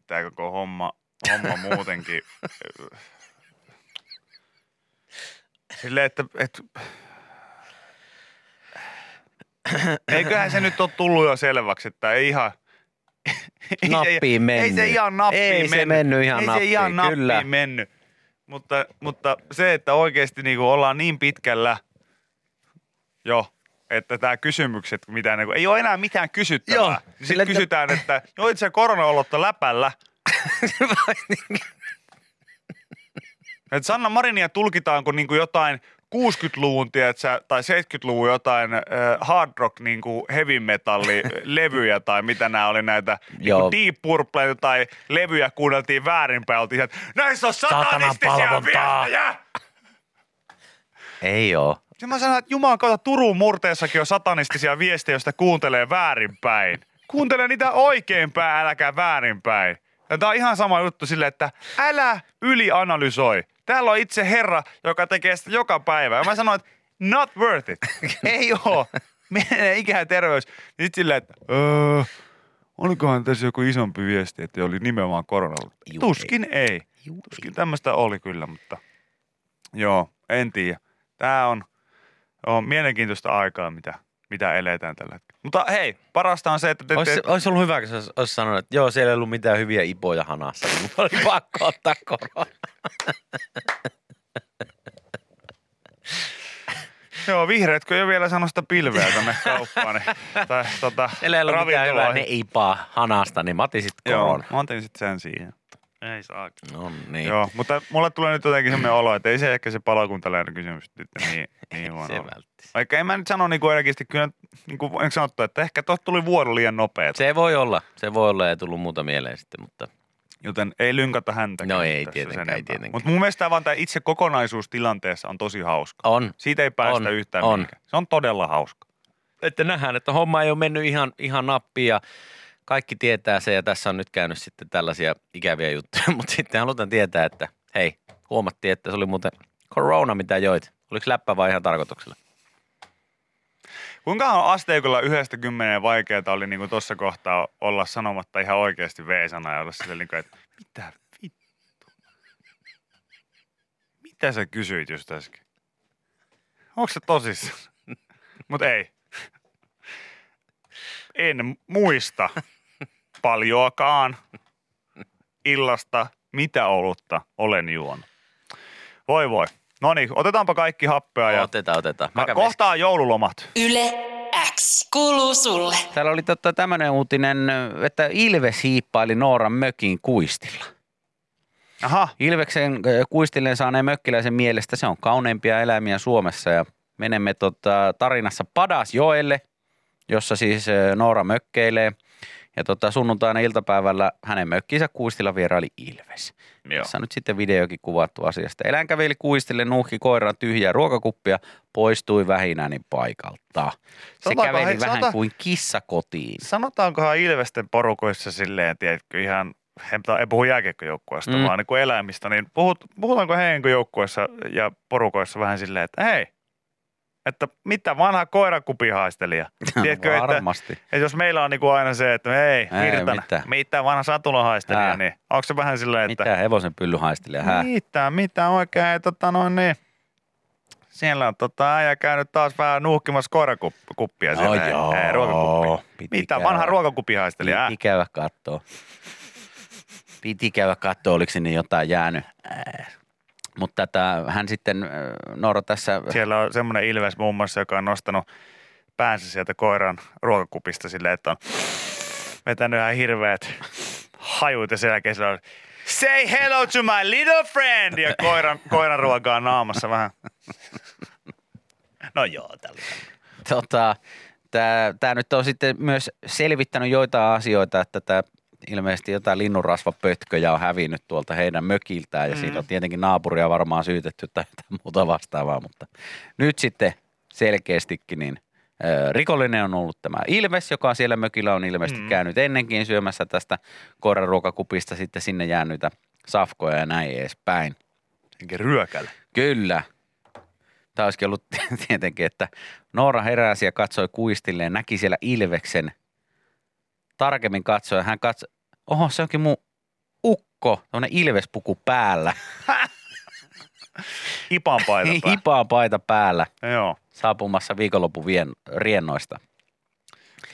S5: tää koko homma, homma muutenkin. Silleen, että, että eiköhän se nyt ole tullut jo selväksi, että ei ihan...
S3: Nappiin mennyt.
S5: Ei se ihan nappiin
S3: Ei se mennyt ihan
S5: ei
S3: nappiin,
S5: se ihan nappiin
S3: kyllä.
S5: mennyt. Mutta, mutta se, että oikeasti niinku ollaan niin pitkällä jo, että tämä kysymykset, mitä niinku, ei ole enää mitään kysyttävää.
S3: Joo,
S5: Sitten
S3: että-
S5: kysytään, että joit sä korona-olotta läpällä? Et Sanna Marinia tulkitaan kuin niinku jotain 60-luvun, tiedätkö, tai 70-luvun jotain äh, hard rock niinku heavy metalli levyjä tai mitä nämä oli näitä niinku Deep Purple tai levyjä kuunneltiin väärinpäin. Oltiin, että näissä on satanistisia viestejä!
S3: Ei oo.
S5: Ja mä sanoin, että Jumalan kautta Turun murteessakin on satanistisia viestejä, joista kuuntelee väärinpäin. Kuuntele niitä oikeinpäin, äläkä väärinpäin. Ja tää on ihan sama juttu silleen, että älä ylianalysoi. Täällä on itse Herra, joka tekee sitä joka päivä. Ja mä sanoin, että not worth it. Ei oo. Menee ikä ja terveys. Sit silleen, että öö, olikohan tässä joku isompi viesti, että oli nimenomaan korona.
S3: Juu,
S5: Tuskin ei. Tuskin tämmöistä oli kyllä, mutta joo, en tiedä. Tämä on, on mielenkiintoista aikaa, mitä, mitä eletään tällä hetkellä. Mutta hei, parasta on se, että te,
S3: Olisi,
S5: te,
S3: olisi ollut hyvä, kun olisi, olisi sanonut, että joo, siellä ei ollut mitään hyviä ipoja hanassa. Niin oli pakko ottaa korona.
S5: joo, vihreätkö jo vielä sano sitä pilveä tänne kauppaan, niin, tai tota,
S3: Siellä ei ollut mitään hyvää ne ipaa hanasta, niin mä otin sitten
S5: Joo,
S3: korona.
S5: mä otin sitten sen siihen. Ei saa.
S3: No niin.
S5: Joo, mutta mulle tulee nyt jotenkin semmoinen olo, että ei se ehkä se palokuntalainen kysymys nyt niin, niin huono
S3: se
S5: ole.
S3: vältti.
S5: Vaikka en mä nyt sano niin oikeasti, kyllä niin kuin on sanottu, että ehkä tuosta tuli vuoro liian nopeeta.
S3: Se voi olla. Se voi olla, ei tullut muuta mieleen sitten, mutta
S5: Joten ei lynkata häntä.
S3: No ei tietenkään, ei tietenkään.
S5: Mutta mun mielestä vaan tämä itse kokonaisuus tilanteessa on tosi hauska.
S3: on.
S5: Siitä ei päästä
S3: On,
S5: yhtään
S3: on.
S5: mihinkään. Se on todella hauska.
S3: Että nähdään, että homma ei ole mennyt ihan, ihan nappiin ja kaikki tietää se ja tässä on nyt käynyt sitten tällaisia ikäviä juttuja, mutta sitten halutaan tietää, että hei, huomattiin, että se oli muuten corona, mitä joit. Oliko läppä vai ihan tarkoituksella?
S5: Kuinka on asteikolla yhdestä kymmeneen vaikeaa oli niin tuossa kohtaa olla sanomatta ihan oikeasti V-sanaa ja olla sille niin kuin, että mitä vittu? Mitä sä kysyit just äsken? Onko se tosissaan? Mutta ei. En muista paljoakaan illasta, mitä olutta olen juonut. Voi voi. No niin, otetaanpa kaikki happea ja
S3: Otetaan, otetaan. Mä kävin-
S5: kohtaa joululomat.
S2: Yle X kuuluu sulle.
S3: Täällä oli totta tämmöinen uutinen, että Ilves hiippaili Nooran mökin kuistilla.
S5: Aha,
S3: Ilveksen äh, kuistilleen saaneen mökkiläisen mielestä se on kauneimpia eläimiä Suomessa ja menemme tota, tarinassa Padasjoelle, jossa siis ö, Noora mökkeilee. Ja tota, sunnuntaina iltapäivällä hänen mökkinsä kuistilla vieraili Ilves.
S5: Joo.
S3: Tässä on nyt sitten videokin kuvattu asiasta. Eläin käveli kuistille, nuuhki koiran tyhjää ruokakuppia, poistui vähinäni paikalta. Se
S5: Sanotaanko,
S3: käveli
S5: hei,
S3: vähän
S5: sanota-
S3: kuin kissa kotiin.
S5: Sanotaankohan Ilvesten porukoissa silleen, tiedätkö, ihan, ei puhu jääkiekkojoukkueesta,
S3: Mm.
S5: vaan niin kuin eläimistä, niin puhut, puhutaanko heidän joukkueessa ja porukoissa vähän silleen, että hei, että mitä vanha koirakupihaistelija. Tiedätkö, että,
S3: Varmasti.
S5: että jos meillä on niin kuin aina se, että hei,
S3: Ei,
S5: Virtanen,
S3: mitä?
S5: mitä? vanha satulahaistelija, niin onko se vähän silleen, että
S3: Mitä hevosen pylly haistelee? Hää?
S5: mitä, mitä oikein, ei, tota noin niin. Siellä on tota äijä käynyt taas vähän nuuhkimassa koirakuppia siellä.
S3: No
S5: hei,
S3: joo,
S5: hei, ruokakuppia.
S3: piti
S5: Mitä,
S3: käydä.
S5: vanha ruokakupihaistelija?
S3: Piti käydä kattoo. Piti käydä kattoo, oliko sinne jotain jäänyt. Mutta tätä, hän sitten, äh, Noora tässä,
S5: Siellä on semmoinen Ilves muun muassa, joka on nostanut päänsä sieltä koiran ruokakupista silleen, että on vetänyt ihan hirveät hajut ja sen jälkeen sillä on Say hello to my little friend! Ja koiran, koiran ruokaa naamassa vähän. No joo, tällä.
S3: tota, tämä nyt on sitten myös selvittänyt joitain asioita, että tämä ilmeisesti jotain linnunrasvapötköjä on hävinnyt tuolta heidän mökiltään ja mm. siitä on tietenkin naapuria varmaan syytetty tai jotain muuta vastaavaa, mutta nyt sitten selkeästikin niin rikollinen on ollut tämä Ilves, joka siellä mökillä on ilmeisesti mm. käynyt ennenkin syömässä tästä koiraruokakupista sitten sinne jäänyitä safkoja ja näin edespäin.
S5: Enkä ryökällä.
S3: Kyllä. Tämä olisikin ollut tietenkin, että Noora heräsi ja katsoi kuistilleen, näki siellä Ilveksen. Tarkemmin katsoi, hän katsoi, oho se onkin mun ukko, tuonne Ilvespuku päällä.
S5: Ipan paita päällä.
S3: Hipaa paita päällä,
S5: Joo.
S3: saapumassa viikonlopun vien, riennoista.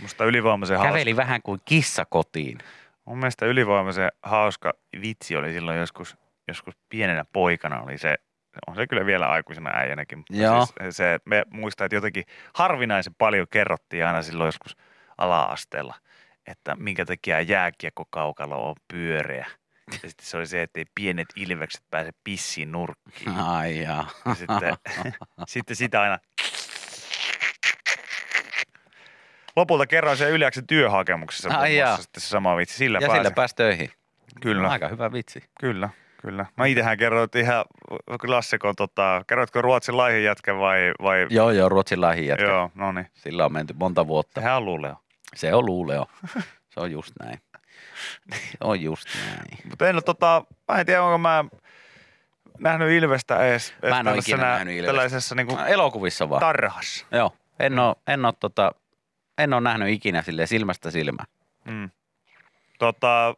S5: Musta ylivoimaisen hauska.
S3: Käveli vähän kuin kissa kotiin.
S5: Mun mielestä ylivoimaisen hauska vitsi oli silloin joskus, joskus pienenä poikana oli se, on se kyllä vielä aikuisena äijänäkin, mutta
S3: Joo.
S5: siis se, me muistan, että jotenkin harvinaisen paljon kerrottiin aina silloin joskus ala-asteella, että minkä takia jääkiekkokaukalo on pyöreä. Ja sitten se oli se, että ei pienet ilvekset pääse pissiin nurkkiin.
S3: Ai jaa.
S5: Ja sitten, sitten sitä aina Lopulta kerroin sen Yliäksen työhakemuksessa
S3: Ai
S5: muun muassa sitten se sama vitsi. Sillä
S3: Ja
S5: pääsi.
S3: sillä pääsi töihin.
S5: Kyllä.
S3: Aika hyvä vitsi.
S5: Kyllä, kyllä. No itsehän kerroit ihan klassikon, tota, kerroitko Ruotsin laihin jätkä vai, vai
S3: Joo, joo, Ruotsin lähi jätkä.
S5: Joo, no niin.
S3: Sillä on menty monta vuotta.
S5: Sehän on luuleo.
S3: Se on luuleo. Se on just näin. Se on just näin.
S5: Mutta en ole tota, mä en tiedä, onko mä nähnyt Ilvestä edes,
S3: Mä en ole ikinä nähnyt Ilvestä.
S5: tällaisessa niinku
S3: Elokuvissa vaan.
S5: tarhassa.
S3: Joo. En ole, en ole, tota, en ole nähnyt ikinä sille silmästä silmään.
S5: Mm. Tota,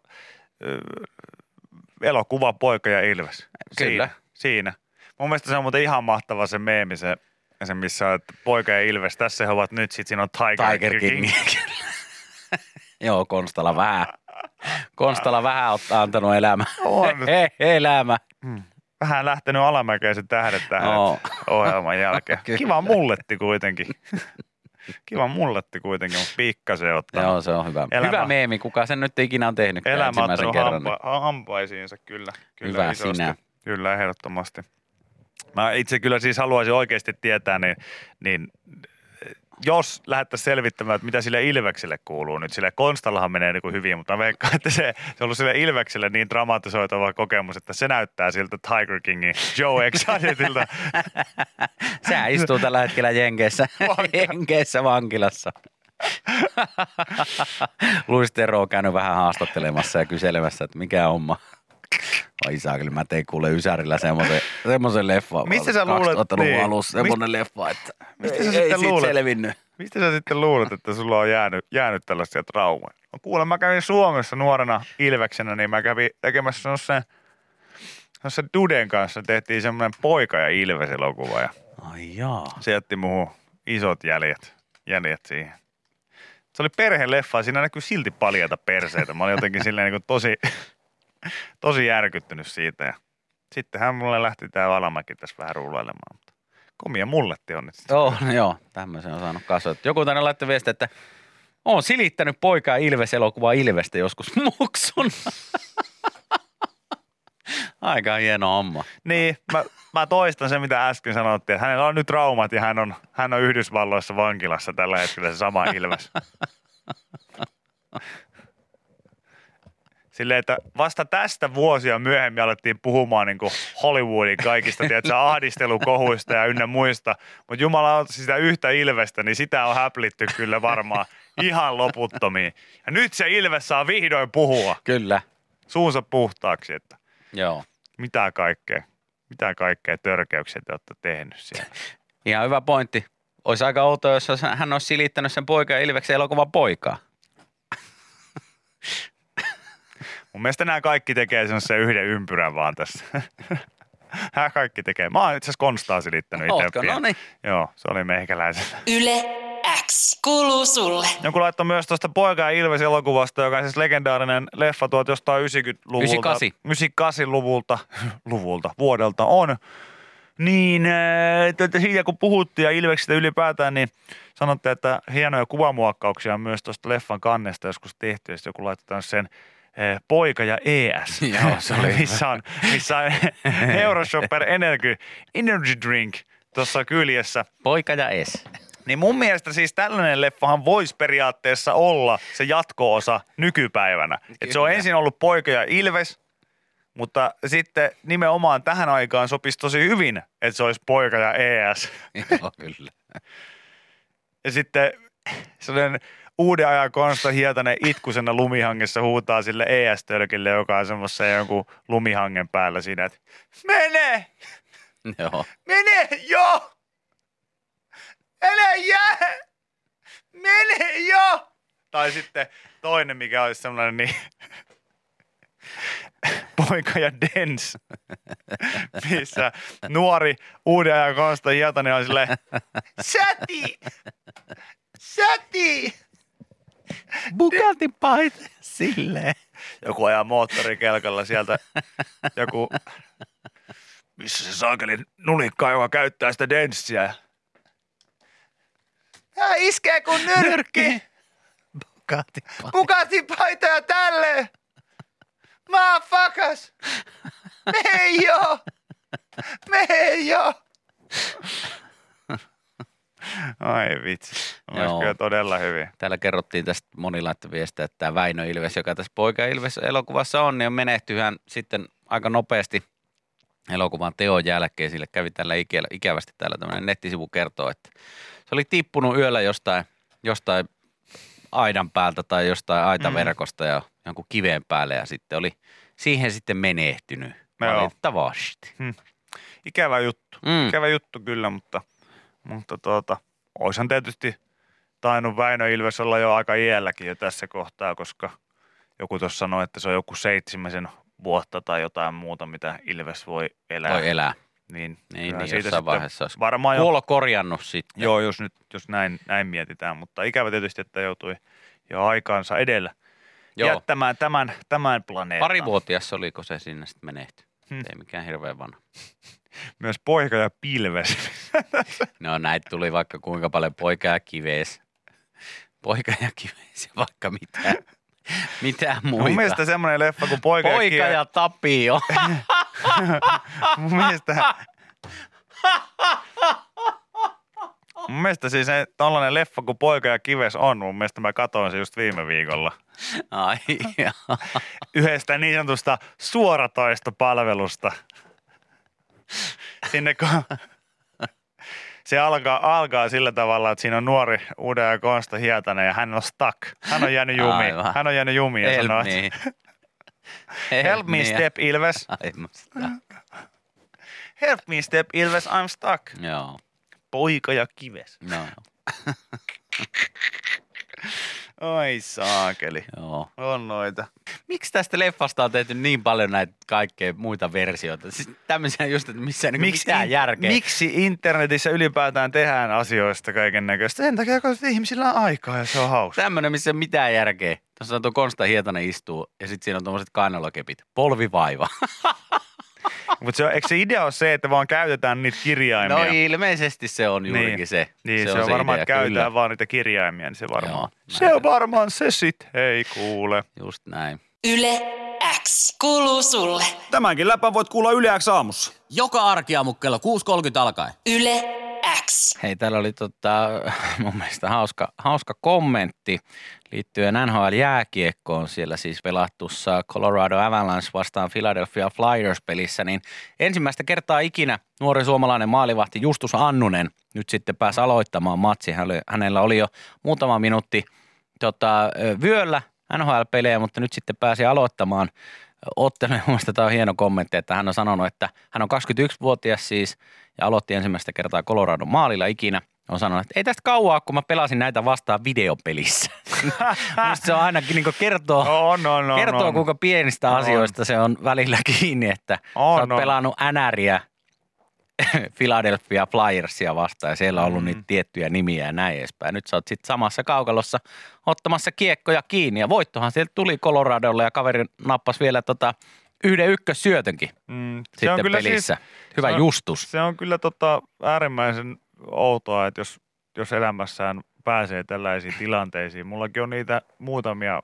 S5: elokuva Poika ja Ilves.
S3: Kyllä.
S5: Siinä, siinä. Mun mielestä se on muuten ihan mahtava se meemi, se, se missä on, että Poika ja Ilves, tässä he ovat nyt, sit siinä on Tiger,
S3: Tiger
S5: King.
S3: King. Joo, Konstala vähän. Konstala vähän ottaa antanut elämä.
S5: On.
S3: He, elämä.
S5: Vähän lähtenyt alamäkeen se tähdet tähän
S3: Oo.
S5: ohjelman jälkeen.
S3: Kyllä.
S5: Kiva mulletti kuitenkin. Kiva mulletti kuitenkin, mutta pikkasen ottanut.
S3: Joo, se on hyvä.
S5: Elämä-
S3: Hyvä meemi, kuka sen nyt ikinä on tehnyt
S5: Elämä
S3: ensimmäisen
S5: ottanut
S3: kerran.
S5: hampa, hampaisiinsa, kyllä. kyllä
S3: Hyvä
S5: isosti.
S3: sinä.
S5: Kyllä, ehdottomasti. Mä itse kyllä siis haluaisin oikeasti tietää, niin, niin jos lähdettäisiin selvittämään, että mitä sille Ilvekselle kuuluu nyt, sille Konstallahan menee niin kuin hyvin, mutta veikkaan, että se, se on ollut sille Ilvekselle niin dramatisoitava kokemus, että se näyttää siltä Tiger Kingin Joe Excitilta.
S3: Sehän istuu tällä hetkellä Jenkeissä, Jenkeissä vankilassa. Luis Tero on käynyt vähän haastattelemassa ja kyselemässä, että mikä homma. Oi saa, kyllä mä tein kuule Ysärillä semmoisen, semmoisen leffan.
S5: Mistä sä luulet-
S3: 2000-luvun
S5: niin.
S3: alussa semmoinen leffa, että
S5: Mistä
S3: ei,
S5: sä
S3: ei
S5: sitten
S3: siitä
S5: luulet?
S3: selvinnyt.
S5: Mistä sä sitten luulet, että sulla on jäänyt, jäänyt tällaisia traumoja? No kuule, mä kävin Suomessa nuorena Ilveksenä, niin mä kävin tekemässä semmoisen semmoisen Duden kanssa tehtiin semmoinen poika ja Ilves-elokuva ja
S3: Ai jaa.
S5: se jätti muuhun isot jäljet, jäljet siihen. Se oli perheleffa, siinä näkyy silti paljaita perseitä. Mä olin jotenkin silleen niin tosi, tosi järkyttynyt siitä. Ja sittenhän mulle lähti tää Valamäki tässä vähän rullailemaan. Mutta komia mulletti on nyt.
S3: Joo, joo, tämmöisen on saanut kasvaa. Joku tänne laittoi viestiä, että on silittänyt poikaa Ilves-elokuvaa Ilvestä joskus muksun. Aika hieno homma.
S5: Niin, mä, mä toistan sen, mitä äsken sanottiin, että hänellä on nyt traumat ja hän on, hän on Yhdysvalloissa vankilassa tällä hetkellä se sama Ilves. Silleen, että vasta tästä vuosia myöhemmin alettiin puhumaan niin Hollywoodin kaikista tiedätkö, ahdistelukohuista ja ynnä muista. Mutta Jumala on sitä yhtä Ilvestä, niin sitä on häplitty kyllä varmaan ihan loputtomiin. Ja nyt se Ilves saa vihdoin puhua
S3: Kyllä.
S5: suunsa puhtaaksi, että
S3: Joo.
S5: mitä kaikkea, mitä kaikkea törkeyksiä te olette tehnyt siellä.
S3: Ihan hyvä pointti. Olisi aika outoa, jos hän olisi silittänyt sen poika Ilveksen elokuvan poikaa.
S5: Mun mielestä nämä kaikki tekee sen yhden ympyrän vaan tässä. Hän kaikki tekee. Mä oon itse asiassa Konstaa silittänyt itse.
S3: No niin.
S5: Joo, se oli meikäläisellä.
S2: Yle X kuuluu sulle.
S5: Joku laittoi myös tuosta Poika ja Ilves elokuvasta, joka on siis legendaarinen leffa tuolta jostain 90-luvulta.
S3: 98.
S5: 98-luvulta, luvulta, vuodelta on. Niin, äh, tuota, siitä kun puhuttiin ja Ilveksistä ylipäätään, niin sanotte, että hienoja kuvamuokkauksia on myös tuosta leffan kannesta joskus tehty. Ja sitten joku laittoi sen Poika ja ES.
S3: Joo, se oli
S5: missä on, missä on Euroshopper Energy, Energy Drink tuossa kyljessä.
S3: Poika ja Es.
S5: Niin mun mielestä siis tällainen leffahan voisi periaatteessa olla se jatko-osa nykypäivänä. Et se on ensin ollut Poika ja Ilves, mutta sitten nimenomaan tähän aikaan sopisi tosi hyvin, että se olisi Poika ja ES.
S3: Joo, kyllä.
S5: Ja sitten sellainen uuden ajan Konsta Hietanen itkusena lumihangessa huutaa sille ES-tölkille, joka on semmoisen jonkun lumihangen päällä siinä, että mene,
S3: Joo.
S5: mene jo, älä jää, mene jo. Tai sitten toinen, mikä olisi semmoinen niin poika ja Dens, missä nuori uuden ajan Konsta Hietanen on silleen, säti, säti.
S3: Bugatti paita silleen.
S5: joku ajaa moottorikelkalla sieltä, joku, missä se saakeli nulikkaa, joka käyttää sitä denssiä. Tää iskee kuin nyrkki,
S3: Bugatti paita.
S5: Bugatti paita ja tälleen. Motherfuckers, mene jo, mene jo. Ai vitsi, olisi kyllä todella hyvin.
S3: Täällä kerrottiin tästä moni laittoi viestiä, että tämä Väinö Ilves, joka tässä Poika Ilves elokuvassa on, niin on menehtynyt hän sitten aika nopeasti elokuvan teon jälkeen. Sille kävi tällä ikä- ikävästi täällä tämmöinen nettisivu kertoo, että se oli tippunut yöllä jostain, jostain aidan päältä tai jostain aitaverkosta ja jonkun kiveen päälle ja sitten oli siihen sitten menehtynyt. Valitettavasti.
S5: Ikävä juttu.
S3: Mm.
S5: Ikävä juttu kyllä, mutta, mutta tuota, oishan tietysti tainnut Väinö Ilves olla jo aika iälläkin jo tässä kohtaa, koska joku tuossa sanoi, että se on joku seitsemisen vuotta tai jotain muuta, mitä Ilves voi elää.
S3: Voi elää.
S5: Niin,
S3: Niin, niin
S5: siitä
S3: jossain vaiheessa olisi
S5: varmaan jo,
S3: korjannut sitten.
S5: joo, jos nyt jos näin, näin mietitään, mutta ikävä tietysti, että joutui jo aikaansa edellä
S3: Joo.
S5: jättämään tämän, tämän planeetan.
S3: Parivuotias oliko se sinne sitten menehty?
S5: Hmm.
S3: Ei mikään hirveän vanha.
S5: Myös poika ja pilves.
S3: No näitä tuli vaikka kuinka paljon poika ja kives. Poika ja kives ja vaikka mitä. Mitä muita.
S5: Mun mielestä semmoinen leffa kuin Poika,
S3: poika
S5: ja,
S3: ja Tapio.
S5: Mun mielestä... Mun mielestä siis se tollanen leffa kuin Poika ja kives on, mun mielestä mä katsoin se just viime viikolla.
S3: Ai jaa.
S5: Yhdestä niin sanotusta suoratoistopalvelusta. Sinne kun... Se alkaa, alkaa sillä tavalla, että siinä on nuori uuden ja Konsta Hietanen ja hän on stuck. Hän on jäänyt jumiin.
S3: Aivan.
S5: Hän on jäänyt jumiin ja
S3: Help
S5: sanoo,
S3: me.
S5: että help me step Ilves. Help me step Ilves, I'm stuck.
S3: Joo.
S5: Poika ja kives.
S3: No,
S5: Oi saakeli.
S3: joo.
S5: On noita.
S3: Miksi tästä leffasta on tehty niin paljon näitä kaikkea muita versioita? Siis tämmöisiä just, että missä niinku mitään
S5: in-
S3: järkeä.
S5: miksi internetissä ylipäätään tehdään asioista kaiken näköistä? Sen takia, kun ihmisillä on aikaa ja se on hauska.
S3: Tämmöinen, missä ei mitään järkeä. Tuossa on tuo Konsta Hietanen istuu ja sitten siinä on tuommoiset kainalokepit. Polvivaiva.
S5: Mutta se, on- eikö se idea ole se, että vaan käytetään niitä kirjaimia?
S3: No ilmeisesti se on juurikin
S5: Niin.
S3: se.
S5: Niin, se, se on, varmaan,
S3: idea,
S5: että käytetään
S3: kyllä.
S5: vaan niitä kirjaimia, niin se varmaan.
S3: Joo,
S5: se on varmaan se sit, hei kuule.
S3: Just näin.
S2: Yle X kuuluu sulle.
S9: Tämänkin läpän voit kuulla Yle X aamussa.
S10: Joka arkiaamu kello 6.30 alkaen.
S2: Yle X.
S3: Hei, täällä oli tota, mun mielestä hauska, hauska kommentti liittyen NHL-jääkiekkoon. Siellä siis pelattussa Colorado Avalanche vastaan Philadelphia Flyers-pelissä, niin ensimmäistä kertaa ikinä nuori suomalainen maalivahti Justus Annunen nyt sitten pääsi aloittamaan matsi. Hänellä oli jo muutama minuutti tota, vyöllä NHL-pelejä, mutta nyt sitten pääsi aloittamaan ottelun. Mielestäni tämä on hieno kommentti, että hän on sanonut, että hän on 21-vuotias siis ja aloitti ensimmäistä kertaa Colorado maalilla ikinä. On sanonut, että ei tästä kauaa, kun mä pelasin näitä vastaan videopelissä. Minusta se on ainakin niin kertoo,
S5: on, on, on,
S3: kertoo
S5: on.
S3: kuinka pienistä
S5: On.
S3: asioista se on välillä kiinni, että
S5: On,
S3: sä oot
S5: on.
S3: pelannut NRiä Philadelphia Flyersia vastaan ja siellä on ollut
S5: Mm.
S3: niitä tiettyjä nimiä ja näin edespäin. Nyt sä oot sitten samassa kaukalossa ottamassa kiekkoja kiinni ja voittohan sieltä tuli Coloradolle ja kaveri nappasi vielä tota yhden ykkössyötönkin
S5: Mm,
S3: sitten pelissä. Hyvä
S5: se on-
S3: justus.
S5: Se on kyllä tota äärimmäisen outoa, että jos, jos elämässään pääsee tällaisiin tilanteisiin. Mullakin on niitä muutamia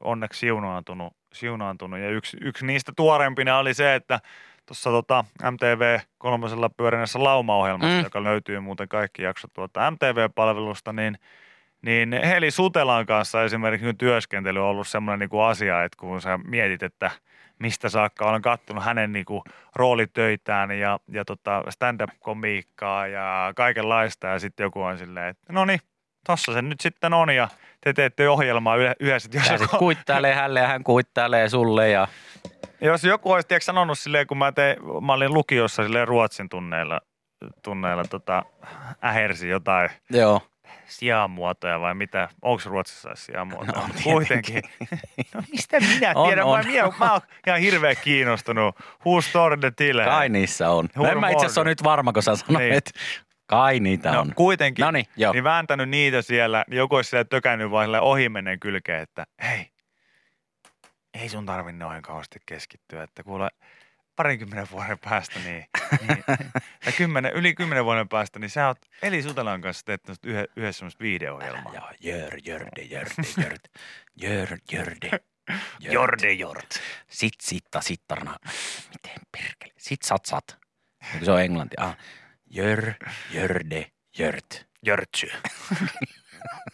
S5: onneksi siunaantunut, siunaantunut ja yksi, yksi niistä tuorempina oli se, että tuossa tota MTV kolmosella pyörineessä laumaohjelmassa,
S3: Mm.
S5: joka löytyy muuten kaikki jaksot tuolta MTV-palvelusta, niin niin Heli Sutelan kanssa esimerkiksi työskentely on ollut semmoinen niin kuin asia, että kun sä mietit, että mistä saakka olen kattonut hänen niin kuin roolitöitään ja, ja tota stand-up-komiikkaa ja kaikenlaista ja sitten joku on silleen, että no niin, tossa se nyt sitten on ja te teette ohjelmaa yhdessä. Jos
S3: Sä sit kuittailee hälle ja hän kuittailee sulle ja
S5: jos joku olisi tiedätkö, sanonut silleen, kun mä, tein, mä olin lukiossa silleen ruotsin tunneilla, tunneilla tota, ähersi jotain
S3: joo.
S5: sijamuotoja vai mitä? Onko Ruotsissa edes sijamuotoja?
S3: No.
S5: Kuitenkin. No mistä minä
S3: On,
S5: tiedän?
S3: on.
S5: Mä, minä, mä oon ihan hirveän kiinnostunut. Who's story the tiller?
S3: Kai niissä on. No, en mä itse asiassa ole nyt varma, kun sä sanoit,
S5: Niin.
S3: että kai niitä
S5: No
S3: on.
S5: kuitenkin.
S3: Noniin, joo.
S5: Niin vääntänyt niitä siellä, joku olisi siellä tökännyt vaan silleen ohimennen kylkeen, että hei, ei sun tarvi noin kauheasti keskittyä, että kuule parinkymmenen vuoden päästä, niin, niin tai kymmenen, yli kymmenen vuoden päästä, niin sä oot Eli Sutelan kanssa tehnyt yhden, yhdessä semmoista videoohjelmaa.
S3: Joo, jör, jörde, jörde, jörde, jör, jörde.
S5: Jorde Jord.
S3: Sit, sitta, sittarna. Miten perkele? Sit, sat, sat. Eikö se on englanti? Ah. Jör, jörde, jört.
S5: Jörtsy.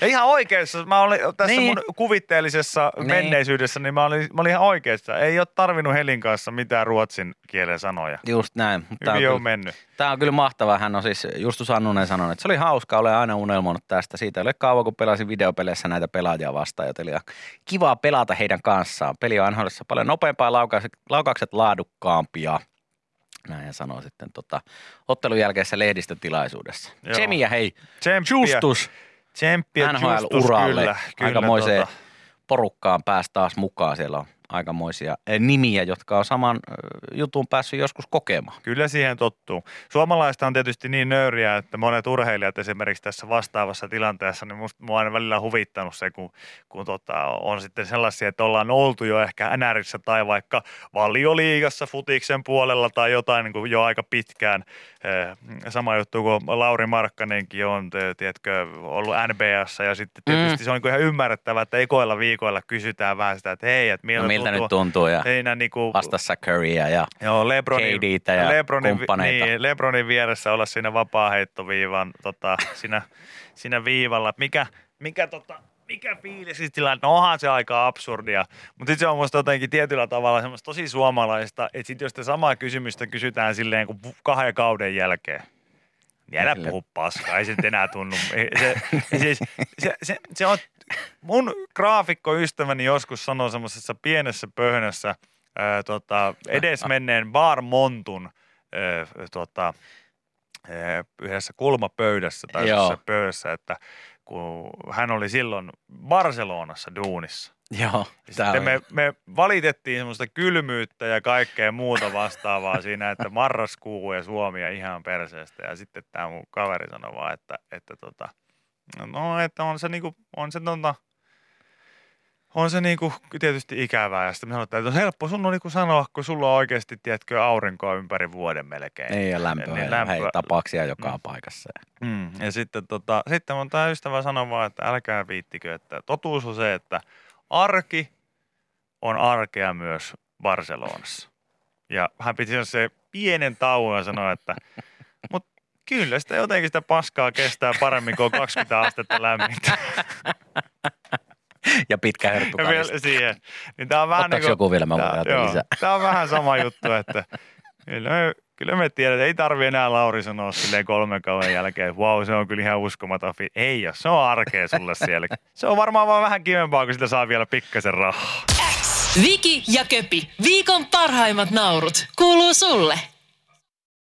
S5: Ja ihan oikeassa, mä olin tässä
S3: Niin.
S5: mun kuvitteellisessa
S3: Niin.
S5: menneisyydessä, niin mä olin, mä olin ihan oikeassa. Ei ole tarvinnut Helin kanssa mitään ruotsin kielen sanoja.
S3: Just näin. Tää on, kyllä,
S5: mennyt.
S3: tää on kyllä mahtavaa. Hän on siis, Justus Annunen sanonut, että se oli hauska, olen aina unelmoinut tästä. Siitä ei ole kauan, kun pelasin videopeleissä näitä pelaajia vastaan, joten oli kivaa pelata heidän kanssaan. Peli on NHLissa paljon nopeampaa, laukaukset, laukaukset laadukkaampia. Näin hän sanoi sitten tota, ottelun jälkeisessä lehdistötilaisuudessa. Tsemiä hei,
S5: Tsemppiä,
S3: Justus
S5: tsemppiä
S3: NHL-uralle.
S5: Kyllä, kyllä,
S3: Aikamoiseen
S5: tota.
S3: porukkaan pääsi taas mukaan. Siellä on aikamoisia eh, nimiä, jotka on saman jutun päässyt joskus kokemaan.
S5: Kyllä siihen tottuu. Suomalaista on tietysti niin nöyriä, että monet urheilijat esimerkiksi tässä vastaavassa tilanteessa, niin musta mua on aina välillä huvittanut se, kun, kun tota, on sitten sellaisia, että ollaan oltu jo ehkä NRissä tai vaikka valioliigassa futiksen puolella tai jotain niin kuin jo aika pitkään. Eh, Sama juttu kuin Lauri Markkanenkin on, tiedätkö, ollut NBAssa ja sitten tietysti
S3: Mm.
S5: se on niin ihan ymmärrettävää, että ekoilla viikoilla kysytään vähän sitä, että hei, että miltä,
S3: No, miltä
S5: tuntuu,
S3: nyt tuntuu ja
S5: Heinä niin kuin,
S3: vastassa Currya ja
S5: Joo, Lebronin,
S3: KDtä ja
S5: Lebronin,
S3: kumppaneita.
S5: Niin, Lebronin vieressä olla siinä vapaa-heittoviivan, tota, siinä, siinä viivalla. Mikä, mikä, tota, mikä fiilis siis tilanne? No onhan se aika absurdia, mutta sitten se on musta jotenkin tietyllä tavalla semmoista tosi suomalaista, että sitten jos te samaa kysymystä kysytään silleen kuin kahden kauden jälkeen, niin älä puhu paskaa, ei se nyt enää tunnu. Se, siis, se, se, se on, mun graafikkoystäväni joskus sanoi semmoisessa pienessä pöhnössä ää, tota, edesmenneen Bar Montun ää, tota, yhdessä kulmapöydässä tai
S3: Joo.
S5: pöydässä, että kun hän oli silloin Barcelonassa duunissa.
S3: joo. Tää
S5: sitten me, me valitettiin semmoista kylmyyttä ja kaikkea muuta vastaavaa siinä, että marraskuu ja Suomi ja ihan perseestä. Ja sitten tämä mun kaveri sanoi vaan, että, että tota, no, että on se niinku, on se tota, on se niinku tietysti ikävää. Ja sitten me sanotaan, että on helppo sun on niinku sanoa, kun sulla on oikeasti, tiedätkö, aurinkoa ympäri vuoden melkein.
S3: Ei ole lämpöä.
S5: Niin,
S3: ja
S5: lämpöä.
S3: Hei, tapauksia joka paikassa.
S5: Mm. Ja sitten, tota, sitten mun tämä ystävä sanoi vaan, että älkää viittikö, että totuus on se, että arki on arkea myös Barcelonassa. Ja hän piti se pienen tauon ja sanoi, että mut kyllä sitä jotenkin sitä paskaa kestää paremmin kuin 20 astetta lämmintä.
S3: Ja pitkä
S5: Ja
S3: hörppy
S5: vielä siihen. Niin tää on vähän
S3: Ottaako
S5: niin
S3: joku vielä? Mä voin ajatella lisää.
S5: Tämä on vähän sama juttu, että kyllä me, kyllä me tiedetään, ei tarvi enää Lauri sanoa silleen kolmen kauden jälkeen, että wow, se on kyllä ihan uskomaton. fi-" Ei ole, se on arkea sulle siellä. Se on varmaan vaan vähän kivempaa, kun sitä saa vielä pikkasen rahaa.
S2: Viki ja Köpi, viikon parhaimmat naurut, kuuluu sulle.